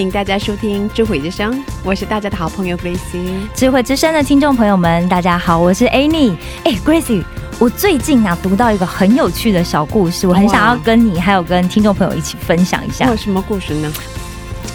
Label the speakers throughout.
Speaker 1: 迎大家收听《智慧之声》，我是大家的好朋友 Gracie。
Speaker 2: 智慧之声的听众朋友们，大家好，我是 Annie。哎，Gracie，我最近啊读到一个很有趣的小故事，我很想要跟你还有跟听众朋友一起分享一下
Speaker 1: 有。什么故事呢？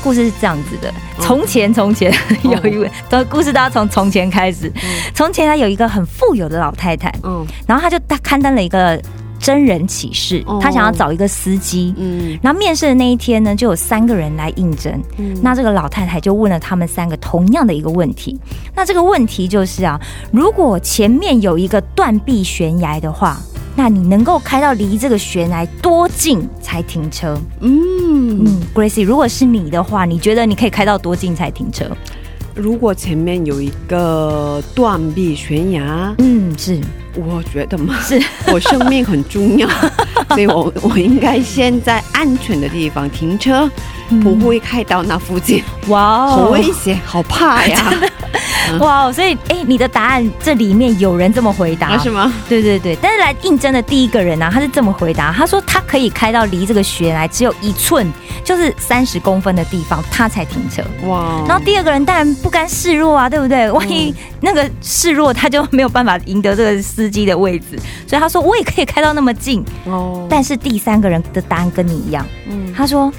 Speaker 2: 故事是这样子的：从前，从前有一位，的故事都要从从前开始。从前呢，有一个很富有的老太太，
Speaker 1: 嗯
Speaker 2: 然后她就大刊登了一个真人启事
Speaker 1: 哦，
Speaker 2: 她想要找一个司机。
Speaker 1: 嗯
Speaker 2: 然后面试的那一天呢，就有三个人来应征。
Speaker 1: 嗯
Speaker 2: 那这个老太太就问了他们三个同样的一个问题。那这个问题就是啊，如果前面有一个断壁悬崖的话，那你能够开到离这个悬崖多近才停车？
Speaker 1: 嗯，
Speaker 2: 嗯，Gracie，如果是你的话，你觉得你可以开到多近才停车？
Speaker 1: 如果前面有一个断壁悬崖，
Speaker 2: 嗯，是。
Speaker 1: 我觉得嘛，
Speaker 2: 是，
Speaker 1: 我生命很重要，所以我我应该先在安全的地方停车，不会开到那附近，
Speaker 2: 哇
Speaker 1: 好危险，好怕呀，
Speaker 2: 哇哦！所以，哎，你的答案这里面有人这么回答
Speaker 1: 啊是吗？
Speaker 2: 对对对，但是来应征的第一个人呢、啊，他是这么回答，他说他可以开到离这个悬崖只有一寸，就是三十公分的地方，他才停车。
Speaker 1: 哇，
Speaker 2: 然后第二个人当然不甘示弱啊，对不对？万一那个示弱，他就没有办法赢得这个司机的位置，所以他说我也可以开到那么近。
Speaker 1: 哦，
Speaker 2: 但是第三个人的答案跟你一样，
Speaker 1: 嗯
Speaker 2: 他说。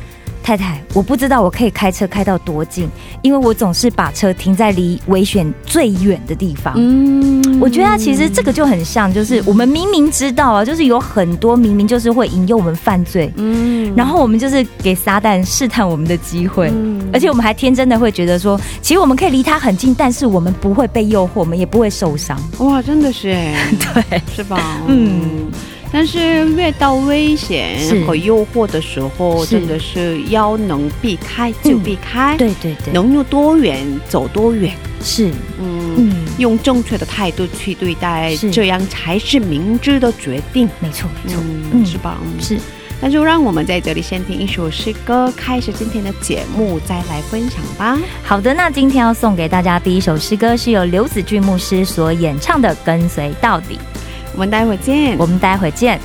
Speaker 2: 太太，我不知道我可以开车开到多近，因为我总是把车停在离危险最远的地方。
Speaker 1: 嗯
Speaker 2: 我觉得他其实这个就很像，就是我们明明知道啊，就是有很多明明就是会引诱我们犯罪，
Speaker 1: 嗯
Speaker 2: 然后我们就是给撒旦试探我们的机会，
Speaker 1: 嗯
Speaker 2: 而且我们还天真的会觉得说，其实我们可以离他很近，但是我们不会被诱惑，我们也不会受伤。
Speaker 1: 哇，真的是哎，
Speaker 2: 对，
Speaker 1: 是吧？
Speaker 2: 嗯
Speaker 1: 嗯。但是遇到危险和诱惑的时候，真的是要能避开就避开，
Speaker 2: 对对对，
Speaker 1: 能有多远走多远。
Speaker 2: 是，
Speaker 1: 嗯，
Speaker 2: 嗯，
Speaker 1: 用正确的态度去对待，这样才是明智的决定。
Speaker 2: 没错没错，
Speaker 1: 嗯，
Speaker 2: 嗯
Speaker 1: 是吧？嗯
Speaker 2: 是。
Speaker 1: 那就让我们在这里先听一首诗歌，开始今天的节目，再来分享吧。
Speaker 2: 好的，那今天要送给大家第一首诗歌是由刘子俊牧师所演唱的《跟随到底》，
Speaker 1: 我们待会儿见。
Speaker 2: 我们待会
Speaker 3: 儿见。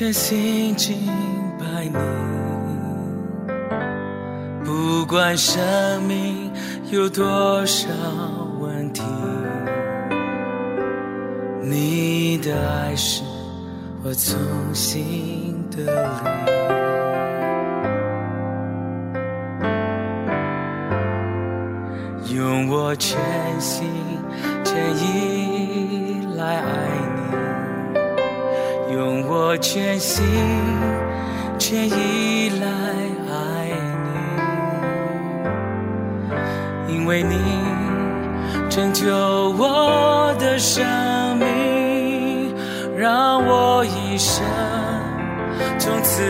Speaker 3: 全心敬拜你。不管生命有多少问题，你的爱是我从心的全心全意来爱你，因为你拯救我的生命，让我一生从此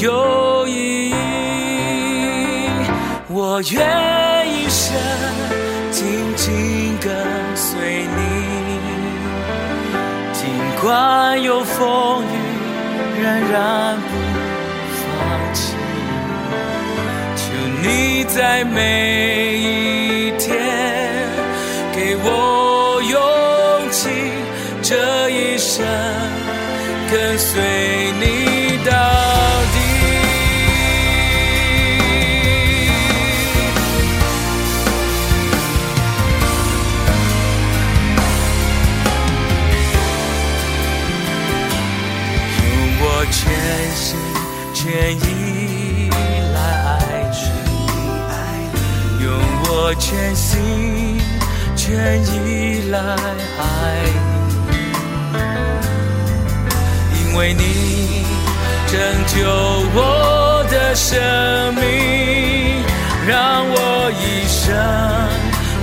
Speaker 3: 有意义。我愿一生紧紧跟随你，尽管有风，仍然不放弃。求你在每一天给我勇气，这一生跟随你全心全意来爱你，因为你拯救我的生命，让我一生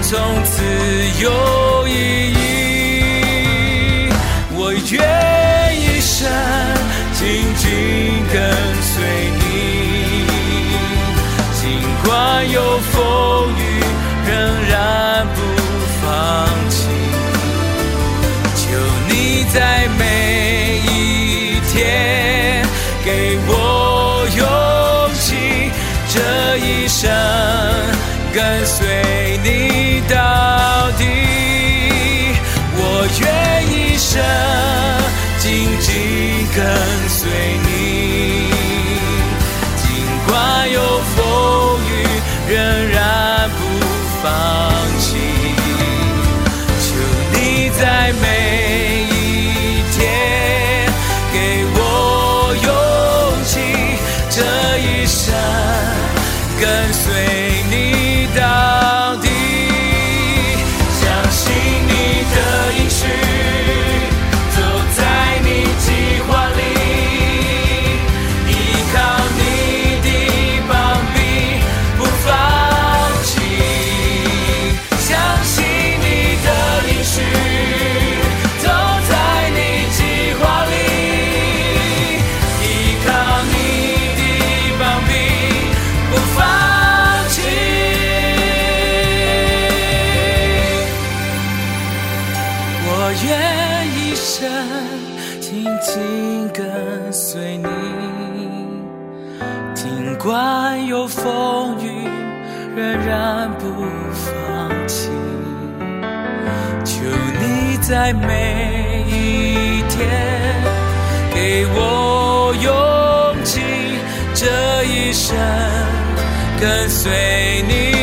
Speaker 3: 从此有意义。我愿一生紧紧跟随你，尽管有风雨，然不放弃。求你在每一天给我勇气，这一生跟随你到底。我愿一生紧紧跟随你，管有风雨，仍然不放弃。求你在每一天给我勇气，这一生跟随你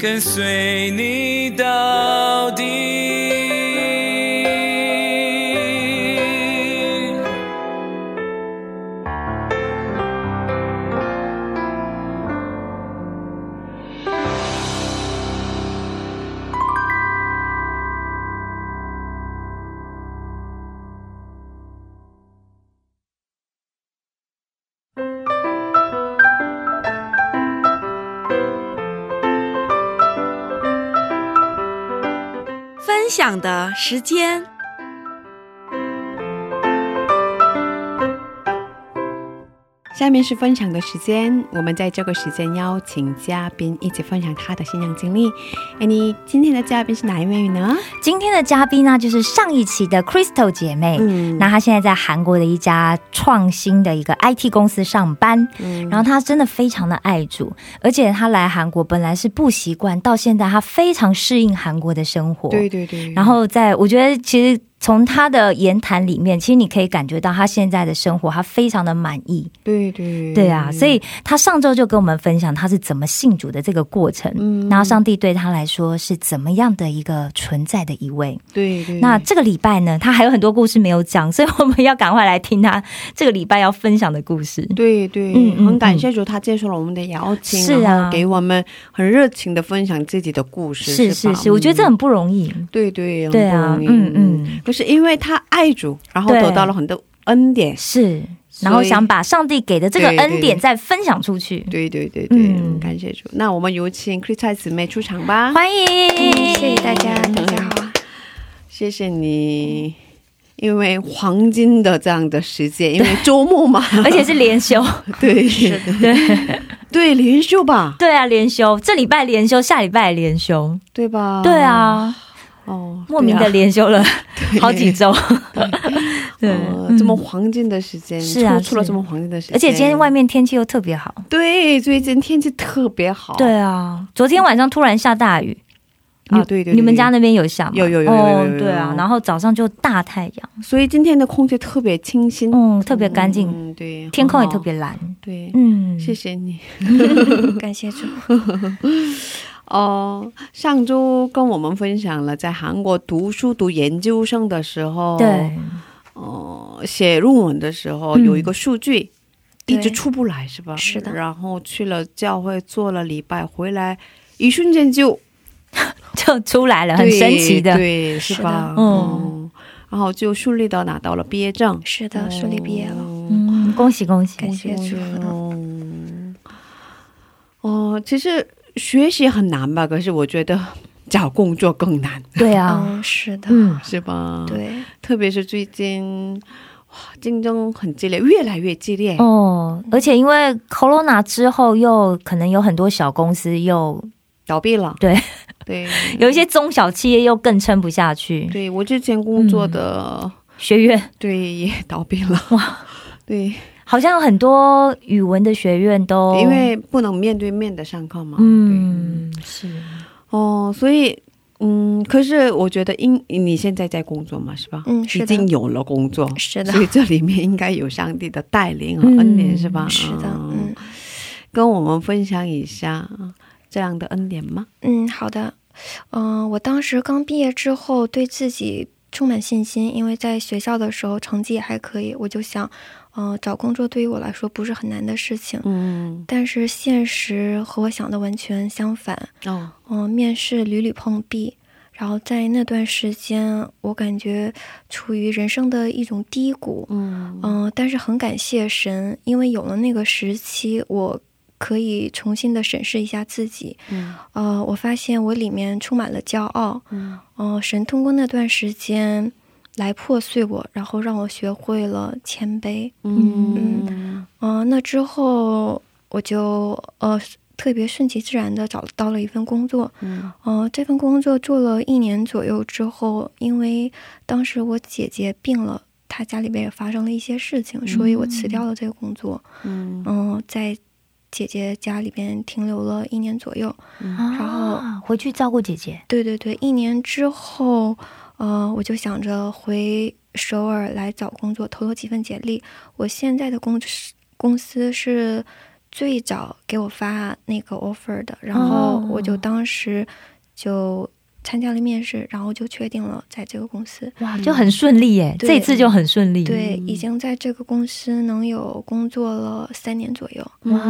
Speaker 3: 跟随你。
Speaker 4: 时间。
Speaker 1: 下面是分享的时间，我们在这个时间邀请嘉宾一起分享他的信仰经历。哎，你今天的嘉宾是哪一位呢？
Speaker 2: 今天的嘉宾呢，就是上一期的 Crystal 姐妹。
Speaker 1: 嗯
Speaker 2: 那她现在在韩国的一家创新的一个 IT 公司上班，
Speaker 1: 嗯
Speaker 2: 然后她真的非常的爱主，而且她来韩国本来是不习惯，到现在她非常适应韩国的生活。
Speaker 1: 对对对，
Speaker 2: 然后在我觉得其实从他的言谈里面，其实你可以感觉到他现在的生活，他非常的满意。
Speaker 1: 对对。
Speaker 2: 对啊，所以他上周就跟我们分享他是怎么信主的这个过程，
Speaker 1: 嗯。
Speaker 2: 然后上帝对他来说是怎么样的一个存在的一位。
Speaker 1: 对对，
Speaker 2: 那这个礼拜呢，他还有很多故事没有讲，所以我们要赶快来听他这个礼拜要分享的故事。
Speaker 1: 对对，
Speaker 2: 嗯嗯
Speaker 1: 很感谢主，他接受了我们的邀请，
Speaker 2: 是啊。
Speaker 1: 给我们很热情的分享自己的故事，
Speaker 2: 是
Speaker 1: 是
Speaker 2: 是是，我觉得这很不容易。
Speaker 1: 嗯。对对很
Speaker 2: 对啊嗯嗯，
Speaker 1: 可是因为他爱主，然后得到了很多恩典，
Speaker 2: 是，然后想把上帝给的这个恩典再分享出去。
Speaker 1: 对对对对，
Speaker 2: 嗯。
Speaker 1: 感谢主。那我们有请 Chris 蔡姊妹出场吧，
Speaker 2: 欢迎，
Speaker 5: 谢谢大家，大家好。
Speaker 1: 谢谢你。因为黄金的这样的时间，因为周末嘛，
Speaker 2: 而且是连休，
Speaker 1: 对。对对连休吧，
Speaker 2: 对啊，连休，这礼拜连休，下礼拜连休，
Speaker 1: 对吧？
Speaker 2: 对，啊，
Speaker 1: 哦，
Speaker 2: 莫名的连休了好几周，对。
Speaker 1: 这么黄金的时间，
Speaker 2: 是啊
Speaker 1: 出出了这么黄金的时间，
Speaker 2: 而且今天外面天气又特别好。
Speaker 1: 对最近天气特别好，
Speaker 2: 对啊，昨天晚上突然下大雨。
Speaker 1: 啊，对对，对
Speaker 2: 你们家那边有下吗？
Speaker 1: 有有有有有有
Speaker 2: 哦
Speaker 1: 有。有
Speaker 2: 对啊，然后早上就大太阳，
Speaker 1: 所以今天的空气特别清新，
Speaker 2: 嗯，特别干净，
Speaker 1: 嗯，对，
Speaker 2: 天空也特别蓝，
Speaker 1: 对，
Speaker 2: 嗯，
Speaker 1: 谢谢你。
Speaker 5: 感谢主，
Speaker 1: 哦，上周跟我们分享了在韩国读书读研究生的时候，
Speaker 2: 对，
Speaker 1: 哦，写论文的时候、
Speaker 2: 嗯。
Speaker 1: 有一个数据一直出不来，是吧？
Speaker 5: 是的。
Speaker 1: 然后去了教会做了礼拜，回来一瞬间就
Speaker 2: 就出来了，很神奇的，
Speaker 1: 对，是
Speaker 5: 是
Speaker 1: 吧？
Speaker 2: 的。
Speaker 1: 嗯，然后就顺利的拿到了毕业证，
Speaker 5: 是的，顺利毕业了。
Speaker 1: 嗯
Speaker 2: 嗯，恭喜。恭喜，
Speaker 5: 感谢主。
Speaker 1: 嗯。哦，其实学习很难吧？可是我觉得找工作更难，
Speaker 2: 对啊，
Speaker 5: 嗯，是的，
Speaker 2: 嗯，
Speaker 1: 是吧？，
Speaker 5: 对，
Speaker 1: 特别是最近，哇，竞争很激烈，越来越激烈。
Speaker 2: 哦，而且因为 corona 之后，又可能有很多小公司又
Speaker 1: 倒闭了。
Speaker 2: 对。
Speaker 1: 对，
Speaker 2: 有一些中小企业又更撑不下去，
Speaker 1: 对我之前工作的、
Speaker 2: 学院。
Speaker 1: 对也倒闭了。哇，对，
Speaker 2: 好像有很多语文的学院都
Speaker 1: 因为不能面对面的上课嘛。
Speaker 2: 嗯是，
Speaker 1: 哦，所以。嗯，可是我觉得因你现在在工作嘛，是吧？
Speaker 5: 嗯是的
Speaker 1: 已经有了工作，
Speaker 5: 是的
Speaker 1: 所，以这里面应该有上帝的带领和
Speaker 2: 嗯
Speaker 1: 恩典，是吧？
Speaker 5: 是的，嗯
Speaker 1: 跟我们分享一下这样的恩典吗？
Speaker 5: 嗯，好的，嗯、我当时刚毕业之后，对自己充满信心，因为在学校的时候成绩也还可以，我就想，嗯、找工作对于我来说不是很难的事情。
Speaker 1: 嗯，
Speaker 5: 但是现实和我想的完全相反，
Speaker 1: 哦，
Speaker 5: 嗯、面试屡屡碰壁，然后在那段时间，我感觉处于人生的一种低谷，
Speaker 1: 嗯。
Speaker 5: 嗯、但是很感谢神，因为有了那个时期，我可以重新的审视一下自己，
Speaker 1: 嗯。
Speaker 5: 呃，我发现我里面充满了骄傲，
Speaker 1: 嗯。
Speaker 5: 呃，神通过那段时间来破碎我，然后让我学会了谦卑，
Speaker 1: 嗯。
Speaker 5: 嗯、那之后我就呃特别顺其自然的找到了一份工作，
Speaker 1: 嗯。
Speaker 5: 呃，这份工作做了一年左右之后，因为当时我姐姐病了，她家里边也发生了一些事情，所以我辞掉了这个工作。
Speaker 1: 嗯。
Speaker 5: 嗯、在姐姐家里边停留了一年左右。然后
Speaker 2: 啊回去照顾姐姐，
Speaker 5: 对对对，一年之后，呃，我就想着回首尔来找工作，投了几份简历。我现在的公司公司是最早给我发那个 offer 的，然后
Speaker 2: 哦
Speaker 5: 我就当时就参加了面试，然后就确定了在这个公司。
Speaker 2: 哇，就很顺利耶，
Speaker 5: 对
Speaker 2: 这次就很顺利，
Speaker 5: 对，已经在这个公司能有工作了三年左右。
Speaker 2: 哇，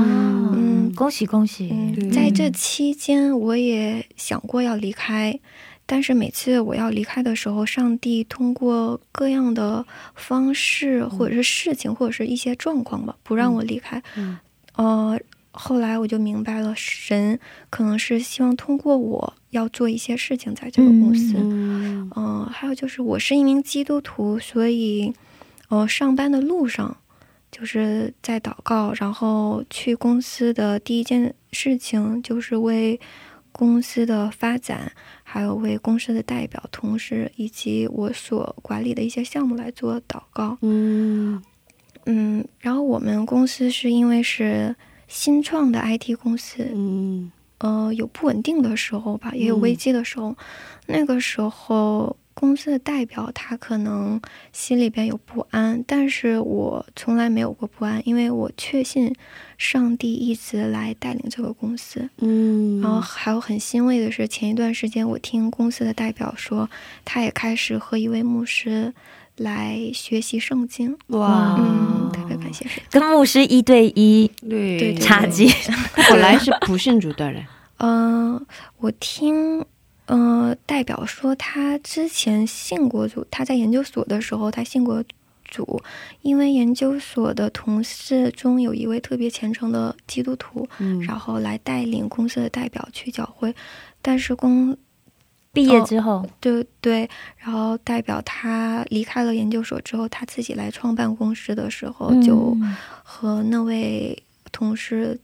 Speaker 5: 嗯
Speaker 2: 恭喜恭喜，
Speaker 5: 嗯，在这期间，我也想过要离开，但是每次我要离开的时候，上帝通过各样的方式，或者是事情，或者是一些状况吧，不让我离开。
Speaker 1: 嗯
Speaker 5: 呃，后来我就明白了，神可能是希望通过我要做一些事情在这个公司。
Speaker 1: 嗯
Speaker 5: 嗯、还有就是我是一名基督徒，所以，呃，上班的路上就是在祷告，然后去公司的第一件事情就是为公司的发展，还有为公司的代表、同事以及我所管理的一些项目来做祷告。
Speaker 1: 嗯
Speaker 5: 嗯，然后我们公司是因为是新创的 IT 公司，
Speaker 1: 嗯
Speaker 5: 呃，有不稳定的时候吧，也有危机的时候。那个时候公司的代表他可能心里边有不安，但是我从来没有过不安，因为我确信上帝一直来带领这个公司。
Speaker 1: 嗯，
Speaker 5: 然后还有很欣慰的是，前一段时间我听公司的代表说，他也开始和一位牧师来学习圣经。
Speaker 1: 哇，
Speaker 5: 嗯，特别感谢神。
Speaker 2: 跟牧师一对一
Speaker 1: 对
Speaker 5: 对对
Speaker 2: 插机，
Speaker 1: 他本来是不信主的人，
Speaker 5: 嗯、我听，呃，代表说他之前信过主，他在研究所的时候他信过主，因为研究所的同事中有一位特别虔诚的基督徒，
Speaker 1: 嗯，
Speaker 5: 然后来带领公司的代表去教会，但是公
Speaker 2: 毕业之后，
Speaker 5: 对对，然后代表他离开了研究所之后，他自己来创办公司的时候，就。
Speaker 2: 嗯
Speaker 5: 和那位同事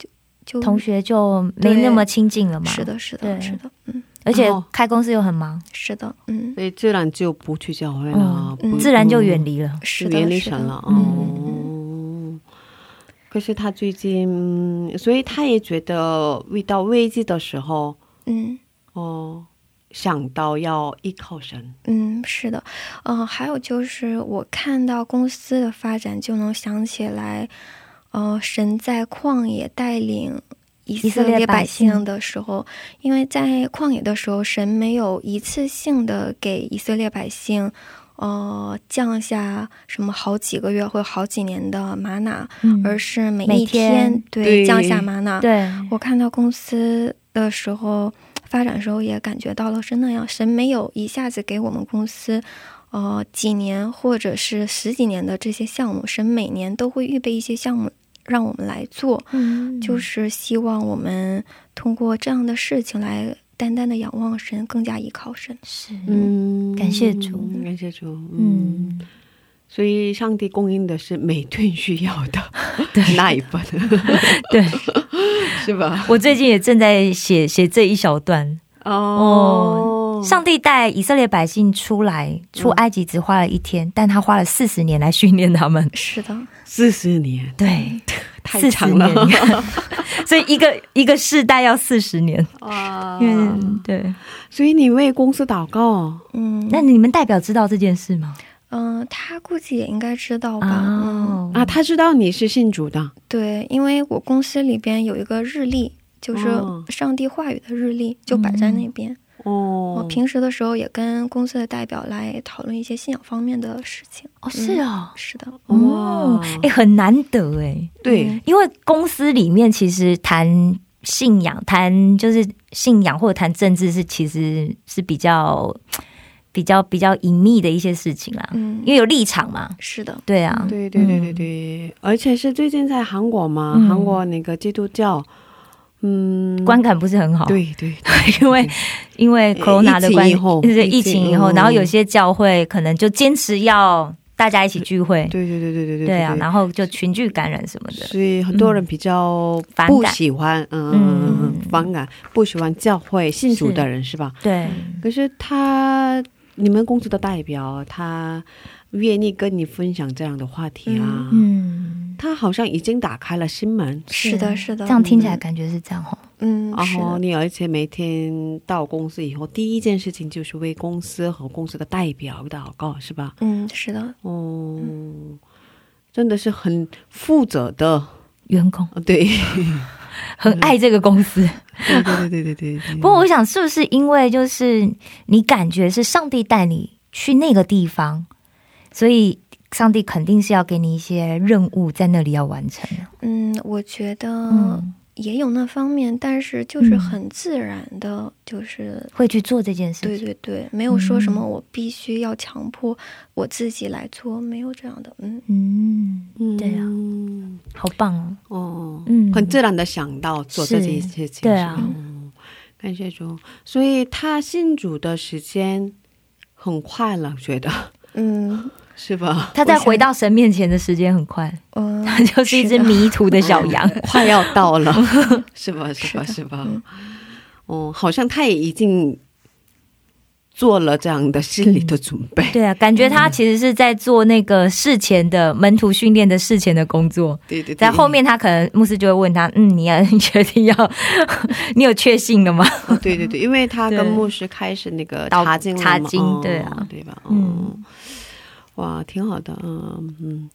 Speaker 2: 同学就没那么亲近了嘛。
Speaker 5: 是，的，是的，是的，嗯，
Speaker 2: 而且
Speaker 1: 哦。
Speaker 2: 开公司又很忙，
Speaker 5: 是的，嗯，
Speaker 1: 所以自然就不去教会了，
Speaker 5: 嗯
Speaker 2: 自然就远，离了。
Speaker 5: 是的，
Speaker 1: 远离神了。
Speaker 5: 嗯
Speaker 1: 哦，可是他最近，嗯所以他也觉得遇到危机的时候，
Speaker 5: 嗯。
Speaker 1: 哦，想到要依靠神。
Speaker 5: 嗯，是的，嗯、还有就是我看到公司的发展，就能想起来，呃，神在旷野带领。以
Speaker 2: 以色列
Speaker 5: 百
Speaker 2: 百姓
Speaker 5: 姓的时候，因为在旷野的时候，神没有一次性的给以色列百姓，呃，降下什么好几个月或好几年的玛纳，
Speaker 2: 嗯
Speaker 5: 而是每
Speaker 2: 每
Speaker 5: 一天
Speaker 2: 天
Speaker 5: 对
Speaker 1: 对
Speaker 5: 降下玛纳。
Speaker 2: 对，
Speaker 5: 我看到公司的时候，发展的时候也感觉到了是那样，神没有一下子给我们公司，呃，几年或者是十几年的这些项目，神每年都会预备一些项目让我们来做，
Speaker 2: 嗯。
Speaker 5: 就是希望我们通过这样的事情来单单的仰望神，更加依靠神。
Speaker 2: 是，
Speaker 1: 嗯，
Speaker 2: 感谢主。
Speaker 1: 感谢主。嗯，
Speaker 2: 嗯，
Speaker 1: 所以上帝供应的是每顿需要的 那一份，
Speaker 2: 对。
Speaker 1: 是吧？
Speaker 2: 我最近也正在写写这一小段。
Speaker 1: 哦，
Speaker 2: 上帝带以色列百姓出来出埃及只花了一天，但他花了四十年来训练他们。
Speaker 5: 是的，
Speaker 1: 四十年，
Speaker 2: 对，
Speaker 1: 太长了。
Speaker 2: 所以一个一个世代要四十年。
Speaker 1: 啊
Speaker 2: 因为对，
Speaker 1: 所以你为公司祷告，
Speaker 5: 嗯，
Speaker 2: 那你们代表知道这件事吗？
Speaker 5: 嗯、他估计也应该知道吧，嗯。
Speaker 2: 哦
Speaker 1: 啊，他知道你是信主的，
Speaker 5: 对，因为我公司里边有一个日历，就是
Speaker 1: 哦。
Speaker 5: 上帝话语的日历，就摆在那边。
Speaker 1: 哦。
Speaker 5: 我平时的时候也跟公司的代表来讨论一些信仰方面的事情。
Speaker 2: 哦，是哦，
Speaker 5: 是的，
Speaker 2: 哦，哎，很难得哎，
Speaker 1: 对
Speaker 5: 嗯，
Speaker 2: 因为公司里面其实谈信仰、谈就是信仰或者谈政治是其实是比较比较比较隐秘的一些事情啦，
Speaker 5: 嗯，
Speaker 2: 因为有立场嘛。
Speaker 5: 是的，
Speaker 2: 对啊，
Speaker 1: 对对对对对，而且是最近在韩国嘛，
Speaker 2: 嗯。
Speaker 1: 韩国那个基督教，嗯，
Speaker 2: 观感不是很好，
Speaker 1: 对对
Speaker 2: 因为因为 corona 的关系
Speaker 1: 疫情以后，
Speaker 2: 对
Speaker 1: 疫情
Speaker 2: 以后，
Speaker 1: 嗯
Speaker 2: 然后有些教会可能就坚持要大家一起聚会，
Speaker 1: 对对对对对对
Speaker 2: 对啊，然后就群聚感染什么的，
Speaker 1: 所以很多人比较
Speaker 2: 反感
Speaker 1: 不喜欢，嗯嗯嗯
Speaker 2: 嗯，
Speaker 1: 反感，不喜欢教会信主的人是吧？
Speaker 2: 对，
Speaker 1: 可是他，你们公司的代表，他愿意跟你分享这样的话题啊，
Speaker 2: 嗯，
Speaker 1: 他好像已经打开了心门。
Speaker 5: 是的，是的。
Speaker 2: 这样听起来感觉是这样哦。
Speaker 5: 嗯，
Speaker 1: 然，后你而且每天到公司以后，第一件事情就是为公司和公司的代表祷告，是吧？
Speaker 5: 嗯，是的，
Speaker 1: 哦，真的是很负责的，
Speaker 2: 员工
Speaker 1: 呃对，
Speaker 2: 很爱这个公司，
Speaker 1: 对对对对对对。
Speaker 2: 不过我想是不是因为就是你感觉是上帝带你去那个地方，所以上帝肯定是要给你一些任务在那里要完成。
Speaker 5: 嗯，我觉得
Speaker 2: 嗯，
Speaker 5: 也有那方面，但是就是
Speaker 2: 嗯
Speaker 5: 很自然的，就是
Speaker 2: 会去做这件事
Speaker 5: 对
Speaker 2: 情。
Speaker 5: 对对，没有说什么
Speaker 2: 嗯
Speaker 5: 我必须要强迫我自己来做，没有这样的。嗯，
Speaker 2: 嗯，
Speaker 1: 嗯
Speaker 2: 对啊好棒哦。
Speaker 1: 哦，
Speaker 2: 嗯
Speaker 1: 很自然的想到做这件
Speaker 2: 是
Speaker 1: 事情，
Speaker 2: 对啊
Speaker 1: 感谢主。所以他信主的时间很快了，觉得
Speaker 5: 嗯
Speaker 1: 是吧？
Speaker 2: 他在回到神面前的时间很快，
Speaker 5: 嗯，
Speaker 2: 他就是一只迷途的小羊。
Speaker 1: 快要到了，是吧？是吧？
Speaker 5: 是
Speaker 1: 吧？
Speaker 5: 嗯
Speaker 1: 哦，好像他也已经做了这样的心理的准备。
Speaker 2: 对啊，感觉他其实是在做那个事前的门徒训练的事前的工作，
Speaker 1: 对对对，
Speaker 2: 在后面他可能牧师就会问他，嗯，你要你确定要，你有确信了吗？
Speaker 1: 哦对对对，因为他跟牧师开始那个
Speaker 2: 祷
Speaker 1: 查经
Speaker 2: 查经
Speaker 1: 哦
Speaker 2: 对啊
Speaker 1: 对吧？
Speaker 2: 嗯
Speaker 1: 嗯，哇，挺好的，嗯嗯。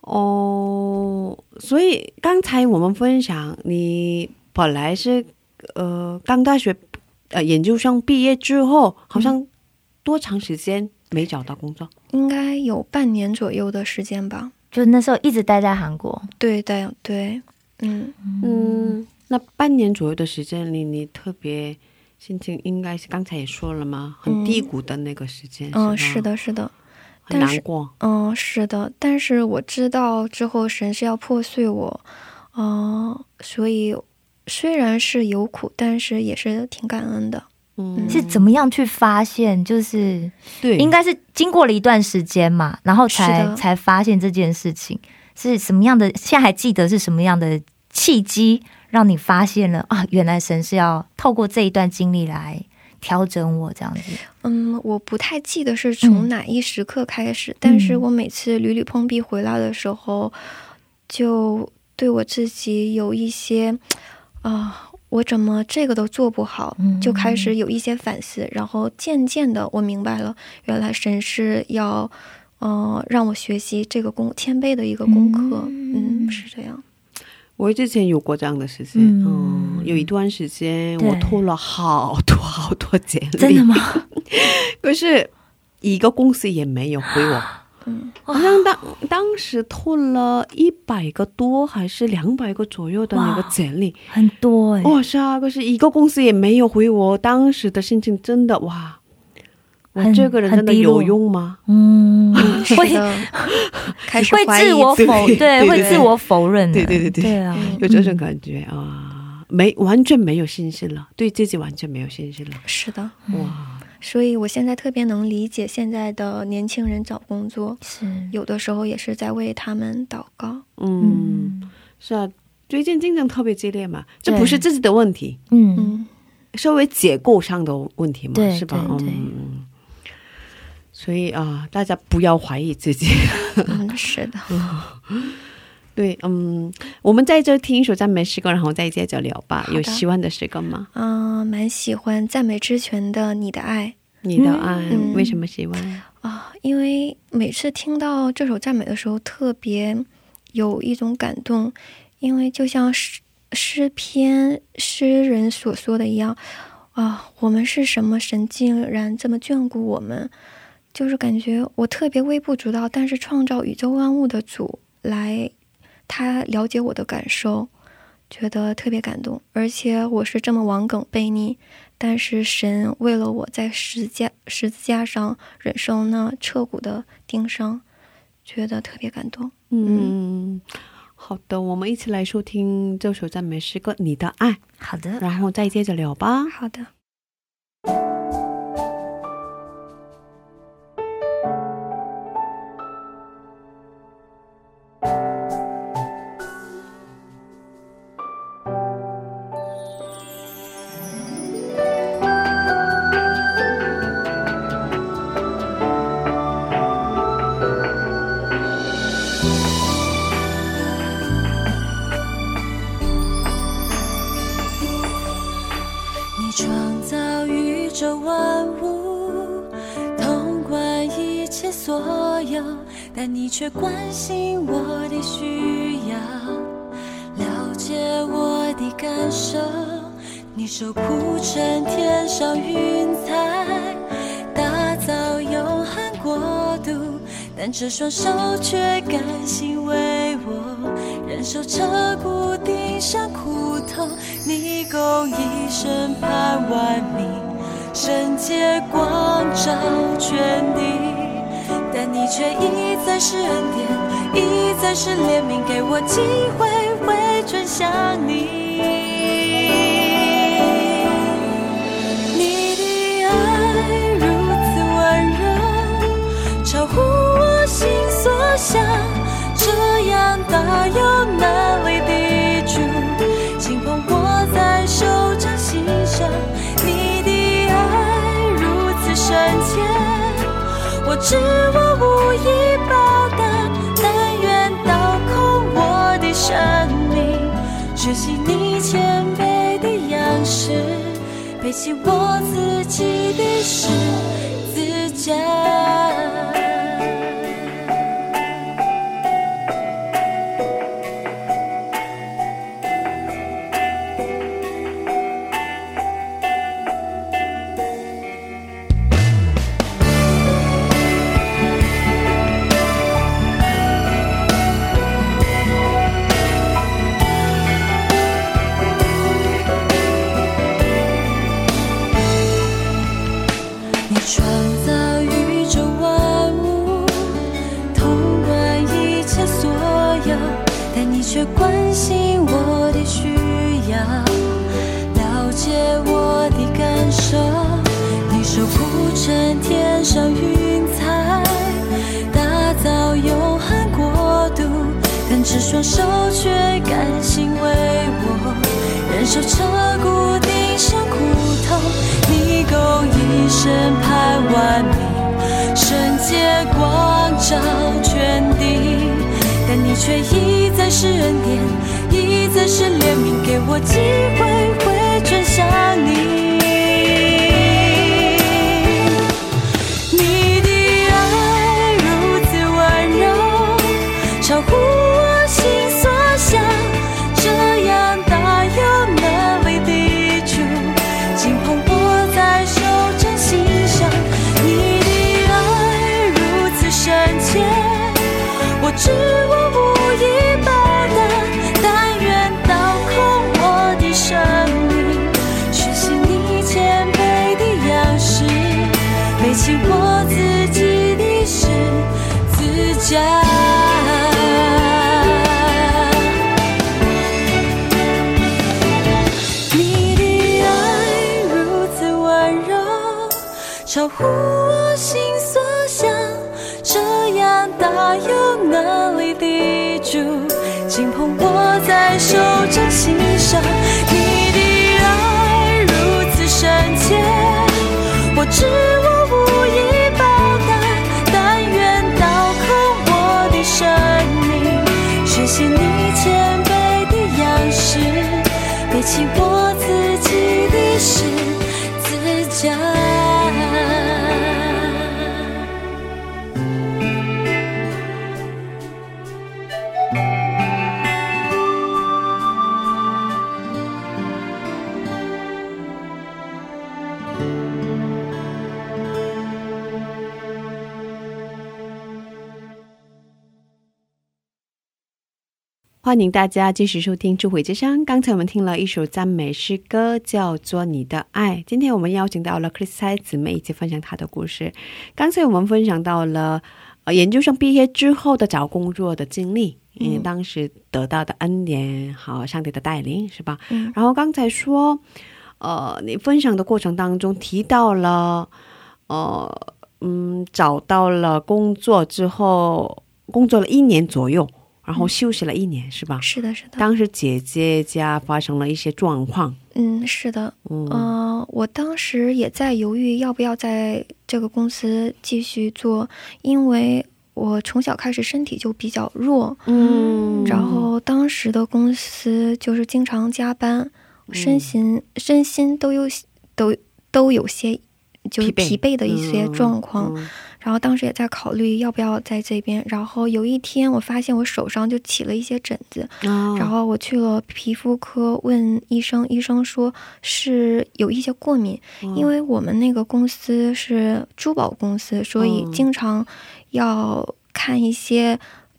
Speaker 1: 哦，所以刚才我们分享，你本来是呃刚大学呃研究生毕业之后，好像多长时间没找到工作？
Speaker 5: 应该有半年左右的时间吧。
Speaker 2: 就那时候一直待在韩国，
Speaker 5: 对对对，嗯，
Speaker 1: 嗯，那半年左右的时间里，你特别心情应该是刚才也说了吗？很低谷的那个时间，
Speaker 5: 嗯，
Speaker 1: 吧
Speaker 5: 是，的，是的，
Speaker 1: 很
Speaker 5: 但是
Speaker 1: 难过。
Speaker 5: 嗯，是的。但是我知道之后神是要破碎我，嗯、所以虽然是有苦，但是也是挺感恩的。
Speaker 1: 嗯
Speaker 2: 是怎么样去发现？就是
Speaker 1: 对，
Speaker 2: 应该是经过了一段时间嘛，然后才才发现这件事情是什么样的。现在还记得是什么样的契机，让你发现了啊？原来神是要透过这一段经历来调整我这样子。
Speaker 5: 嗯，我不太记得是
Speaker 2: 嗯。
Speaker 5: 从哪一时刻开始，但是我每次屡屡碰壁回来的时候，就对我自己有一些啊、我怎么这个都做不好，
Speaker 2: 嗯
Speaker 5: 就开始有一些反思，然后渐渐的我明白了，原来神是要。呃，让我学习这个功谦卑的一个功课，
Speaker 2: 嗯。
Speaker 5: 嗯，是这样，
Speaker 1: 我之前有过这样的事情，
Speaker 2: 嗯。
Speaker 1: 嗯，有一段时间我投了好多好多简历，
Speaker 2: 真的吗？
Speaker 1: 可是一个公司也没有回我，
Speaker 5: 嗯，
Speaker 1: 好像当当时投了一百个多还是两百个左右的那个简历，
Speaker 2: 很多哎、
Speaker 1: 哇，是啊，可是一个公司也没有回我，当时的心情真的哇，我这个人真的有用吗？
Speaker 5: 嗯。
Speaker 2: 嗯，会，
Speaker 5: 开始
Speaker 2: 会
Speaker 5: 怀疑
Speaker 2: 自我否对，会自我否认的，
Speaker 1: 对对对对。
Speaker 2: 对啊，
Speaker 5: 嗯
Speaker 1: 有这种感觉啊，没完全没有信心了，对自己完全没有信心了，
Speaker 5: 是的，
Speaker 1: 哇，
Speaker 5: 所以我现在特别能理解现在的年轻人找工作，
Speaker 2: 是。
Speaker 5: 有的时候也是在为他们祷告。
Speaker 1: 嗯，是啊，最近竞争特别激烈嘛，这不是自己的问题，
Speaker 2: 嗯。
Speaker 5: 嗯，
Speaker 1: 稍微结构上的问题嘛，是吧？嗯，所以啊，大家不要怀疑自己。
Speaker 5: 嗯，是的，
Speaker 1: 对，嗯，我们在这听一首赞美诗歌，然后再接着聊吧。有喜欢的诗歌吗？
Speaker 5: 嗯、蛮喜欢赞美之泉的《你的爱
Speaker 1: 你的爱、
Speaker 5: 嗯
Speaker 1: 为什么喜欢？》
Speaker 5: 啊，因为每次听到这首赞美的时候，特别有一种感动，因为就像诗诗篇诗人所说的一样，啊，我们是什么？神竟然这么眷顾我们，就是感觉我特别微不足道，但是创造宇宙万物的主来，他了解我的感受，觉得特别感动。而且我是这么顽梗悖逆，但是神为了我在十字架十字架上忍受那彻骨的钉伤，觉得特别感动。
Speaker 1: 嗯，好的，我们一起来收听这首赞美诗歌《你的爱》，
Speaker 2: 好的，
Speaker 1: 然后再接着聊吧。
Speaker 5: 好的。
Speaker 6: 所有，但你却关心我的需要，了解我的感受。你守护成天上云彩，打造永恒国度，但这双手却甘心为我忍受彻骨钉上苦痛。你公义审判万民，圣洁光照全地，你却一再是恩典，一再是怜悯，给我机会回转向你。你的爱如此温柔，超乎我心所想，这样大有能力的主，轻捧我在手掌心上。你的爱如此深切我知我无以报答，但愿倒空我的生命，学习你谦卑的样式，背起我自己的十字架。却关心我的需要，了解我的感受。你守护成天上云彩，打造永恒国度，但只双手却甘心为我忍受彻骨顶上苦痛。你够一生盼完美，圣洁光照全地，却一再是恩典一再是怜悯给我机会会转向你。你的爱如此温柔超乎我心所想。这样大有漫威地球竟捧我在手掌心上。你的爱如此深切我只为我在手掌心上。你的爱如此深切，我知我无以报答，但愿倒空我的生命，学习你谦卑的样式，背起我自己的事
Speaker 1: 欢迎大家继续收听《智慧之声》。刚才我们听了一首赞美诗歌，叫做《你的爱》。今天我们邀请到了 Chris 蔡姊妹一起分享她的故事。刚才我们分享到了呃研究生毕业之后的找工作的经历，嗯，当时得到的恩典和上帝的带领，是吧？
Speaker 5: 嗯
Speaker 1: 然后刚才说，呃，你分享的过程当中提到了，呃，嗯，找到了工作之后，工作了一年左右，然后休息了一年，是吧？
Speaker 5: 是的，是的，
Speaker 1: 当时姐姐家发生了一些状况，
Speaker 5: 嗯，是的，
Speaker 1: 嗯。
Speaker 5: 嗯、我当时也在犹豫要不要在这个公司继续做，因为我从小开始身体就比较弱，
Speaker 1: 嗯。
Speaker 5: 然后当时的公司就是经常加班，身心、身心都有都都有些就是疲惫。的一些状况。
Speaker 1: 嗯
Speaker 5: 然后当时也在考虑要不要在这边。然后有一天我发现我手上就起了一些疹子，
Speaker 1: 嗯
Speaker 5: 然后我去了皮肤科问医生，医生说是有一些过敏，
Speaker 1: 嗯
Speaker 5: 因为我们那个公司是珠宝公司，所以
Speaker 1: 嗯
Speaker 5: 经常要看一些